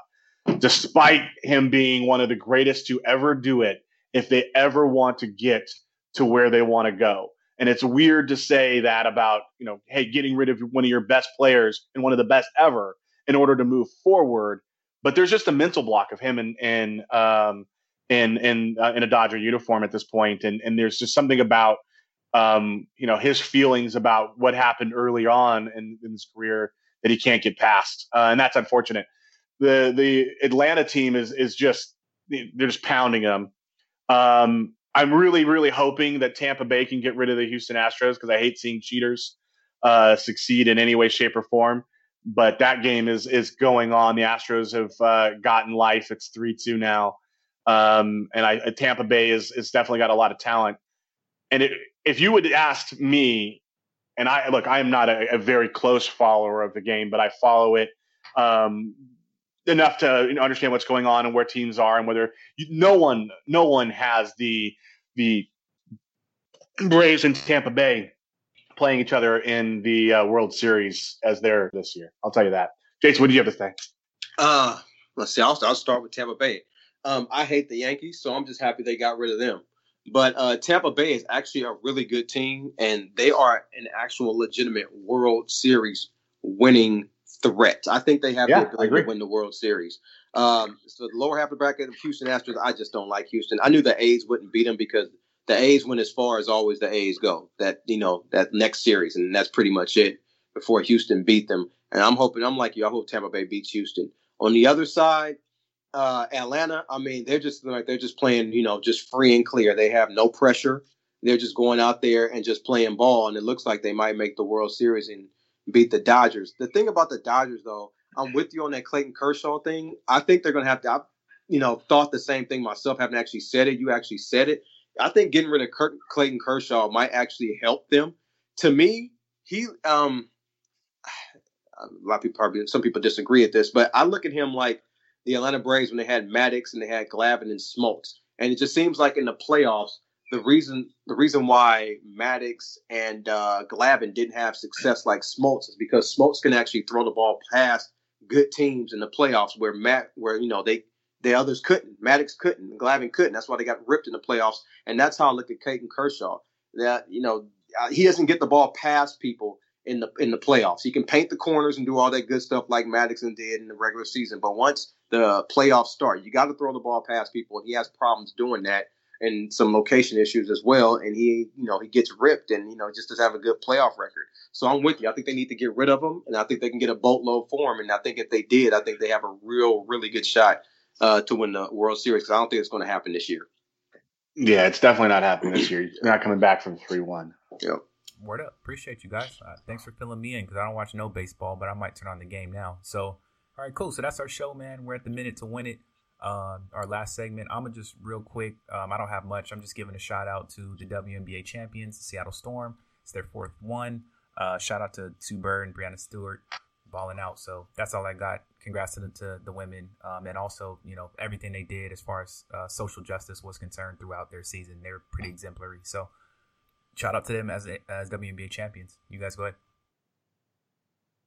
despite him being one of the greatest to ever do it, if they ever want to get to where they want to go. And it's weird to say that about, you know, hey, getting rid of one of your best players and one of the best ever in order to move forward. But there's just a mental block of him in in um, in in uh, in a Dodger uniform at this point, and and there's just something about um, you know his feelings about what happened early on in, in his career that he can't get past, uh, and that's unfortunate. The the Atlanta team is is just they're just pounding them. Um, I'm really really hoping that Tampa Bay can get rid of the Houston Astros because I hate seeing cheaters uh, succeed in any way, shape, or form. But that game is is going on. The Astros have uh, gotten life. It's three two now, um, and I, Tampa Bay is is definitely got a lot of talent. And it, if you would ask me and I look, I am not a, a, very close follower of the game, but I follow it um, enough to you know, understand what's going on and where teams are and whether you, no one, no one has the the Braves and Tampa Bay playing each other in the uh, World Series as they're this year. I'll tell you that. Jason, what do you have to say? Uh, let's see. I'll, I'll start with Tampa Bay. Um, I hate the Yankees, so I'm just happy they got rid of them. But uh, Tampa Bay is actually a really good team, and they are an actual legitimate World Series winning threat. I think they have yeah, the ability to win the World Series. Um, so the lower half of the bracket of Houston Astros, I just don't like Houston. I knew the A's wouldn't beat them because the A's went as far as always the A's go. That you know that next series, and that's pretty much it before Houston beat them. And I'm hoping, I'm like you, I hope Tampa Bay beats Houston. On the other side, uh, Atlanta, I mean, they're just like they're just playing, you know, just free and clear. They have no pressure. They're just going out there and just playing ball, and it looks like they might make the World Series and beat the Dodgers. The thing about the Dodgers, though, I'm with you on that Clayton Kershaw thing. I think they're going to have to. I, you know, thought the same thing myself. Haven't actually said it. You actually said it. I think getting rid of Clayton Kershaw might actually help them. To me, he um, a lot of people probably some people disagree at this, but I look at him like the Atlanta Braves when they had Maddux and they had Glavine and Smoltz. And it just seems like in the playoffs, the reason the reason why Maddux and uh, Glavine didn't have success like Smoltz is because Smoltz can actually throw the ball past good teams in the playoffs where Matt where you know they the others couldn't. Maddux couldn't, Glavine couldn't. That's why they got ripped in the playoffs. And that's how I look at Clayton Kershaw. That you know uh, he doesn't get the ball past people in the in the playoffs. He can paint the corners and do all that good stuff like Maddux did in the regular season. But once the playoffs start. You got to throw the ball past people, and he has problems doing that, and some location issues as well. And he, you know, he gets ripped, and you know, just doesn't have a good playoff record. So I'm with you. I think they need to get rid of him, and I think they can get a boatload for him. And I think if they did, I think they have a real, really good shot uh, to win the World Series. Because I don't think it's going to happen this year. Yeah, it's definitely not happening this year. You're not coming back from three one. Yep. Word up. Appreciate you guys. Uh, thanks for filling me in because I don't watch no baseball, but I might turn on the game now. So all right, cool. So that's our show, man. We're at the minute to win it. Um, our last segment. I'm gonna just real quick. Um, I don't have much. I'm just giving a shout out to the WNBA champions, the Seattle Storm. It's their fourth one. Uh, shout out to Sue Bird and Breanna Stewart balling out. So that's all I got. Congrats to the, to the women, um, and also you know everything they did as far as uh, social justice was concerned throughout their season. They're pretty exemplary. So shout out to them as as WNBA champions. You guys go ahead.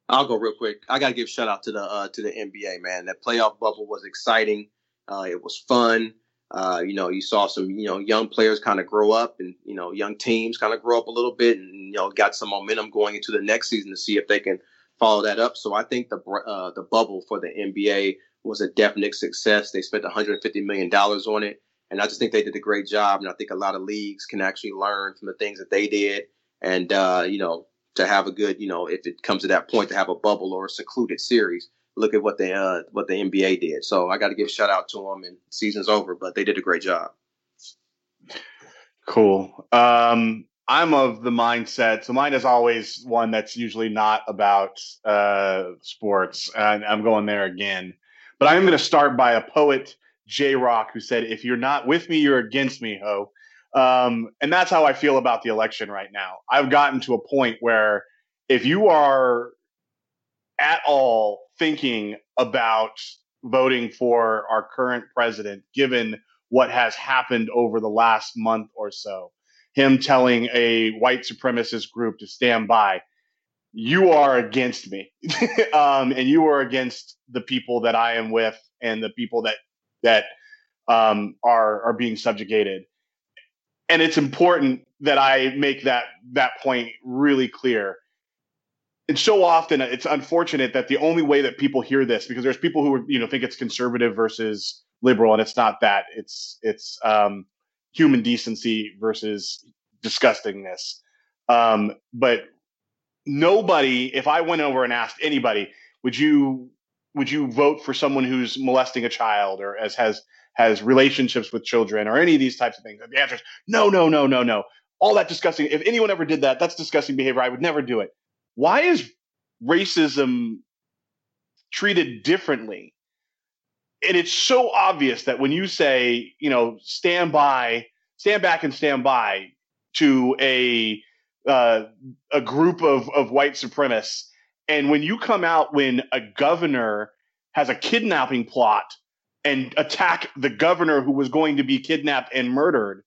I'll go real quick. I gotta give shout out to the uh, to the NBA man. That playoff bubble was exciting. Uh, it was fun. Uh, you know, you saw some you know young players kind of grow up, and you know young teams kind of grow up a little bit, and you know got some momentum going into the next season to see if they can follow that up. So I think the uh, the bubble for the NBA was a definite success. They spent 150 million dollars on it, and I just think they did a great job. And I think a lot of leagues can actually learn from the things that they did, and uh, you know to have a good, you know, if it comes to that point to have a bubble or a secluded series. Look at what the uh, what the NBA did. So I got to give a shout out to them. And season's over, but they did a great job. Cool. Um, I'm of the mindset. So mine is always one that's usually not about uh, sports, and I'm going there again. But I'm going to start by a poet, J Rock, who said, "If you're not with me, you're against me, ho." Um, and that's how I feel about the election right now. I've gotten to a point where if you are at all thinking about voting for our current president, given what has happened over the last month or so, him telling a white supremacist group to stand by, you are against me. um, and you are against the people that I am with and the people that, that, um, are, are being subjugated and it's important that I make that that point really clear. And so often it's unfortunate that the only way that people hear this, because there's people who you know think it's conservative versus liberal, and it's not that. It's it's um, human decency versus disgustingness. Um, but nobody, if I went over and asked anybody, would you would you vote for someone who's molesting a child or as has has relationships with children or any of these types of things? The answer is no, no, no, no, no. All that disgusting. If anyone ever did that, that's disgusting behavior. I would never do it. Why is racism treated differently? And it's so obvious that when you say, you know, stand by, stand back and stand by to a uh, a group of, of white supremacists, and when you come out when a governor has a kidnapping plot and attack the governor who was going to be kidnapped and murdered,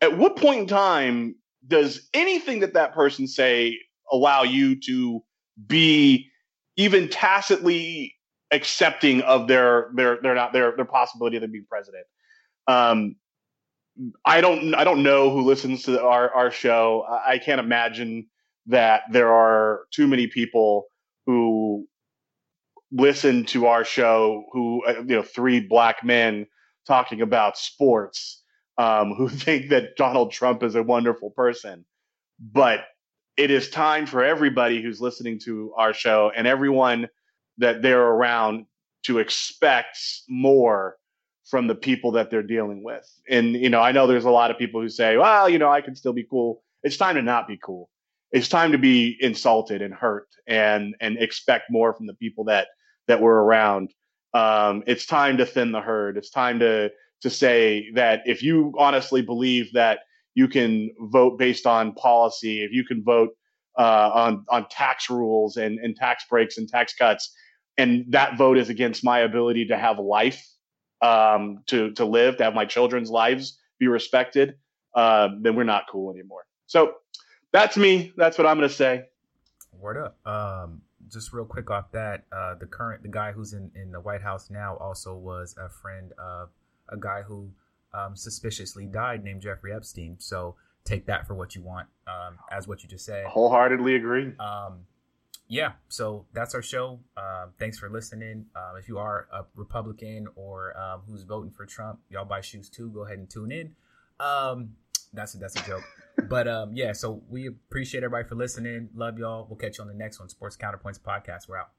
at what point in time does anything that that person say allow you to be even tacitly accepting of their their their not their their possibility of them being president? Um, I don't I don't know who listens to our our show. I can't imagine that there are too many people who listen to our show who uh, you know three black men talking about sports um, who think that Donald Trump is a wonderful person. But it is time for everybody who's listening to our show and everyone that they're around to expect more from the people that they're dealing with. And, you know, I know there's a lot of people who say, well, you know, I can still be cool. It's time to not be cool. It's time to be insulted and hurt and, and expect more from the people that that were around. Um, it's time to thin the herd. It's time to to say that if you honestly believe that you can vote based on policy, if you can vote uh, on on tax rules and, and tax breaks and tax cuts, and that vote is against my ability to have life, um, to to live, to have my children's lives be respected, uh, then we're not cool anymore. So that's me. That's what I'm to say. Word up. Um, just real quick off that, uh, the current the guy who's in, in the White House now also was a friend of a guy who um, suspiciously died named Jeffrey Epstein. So take that for what you want, um, as what you just said. Wholeheartedly agree. Um, yeah, so that's our show. Uh, thanks for listening. Uh, if you are a Republican or um, who's voting for Trump, y'all buy shoes too. Go ahead and tune in. Um, that's a, that's a joke but um, yeah, so we appreciate everybody for listening. Love y'all. We'll catch you on the next one. Sports Counterpoints podcast. We're out.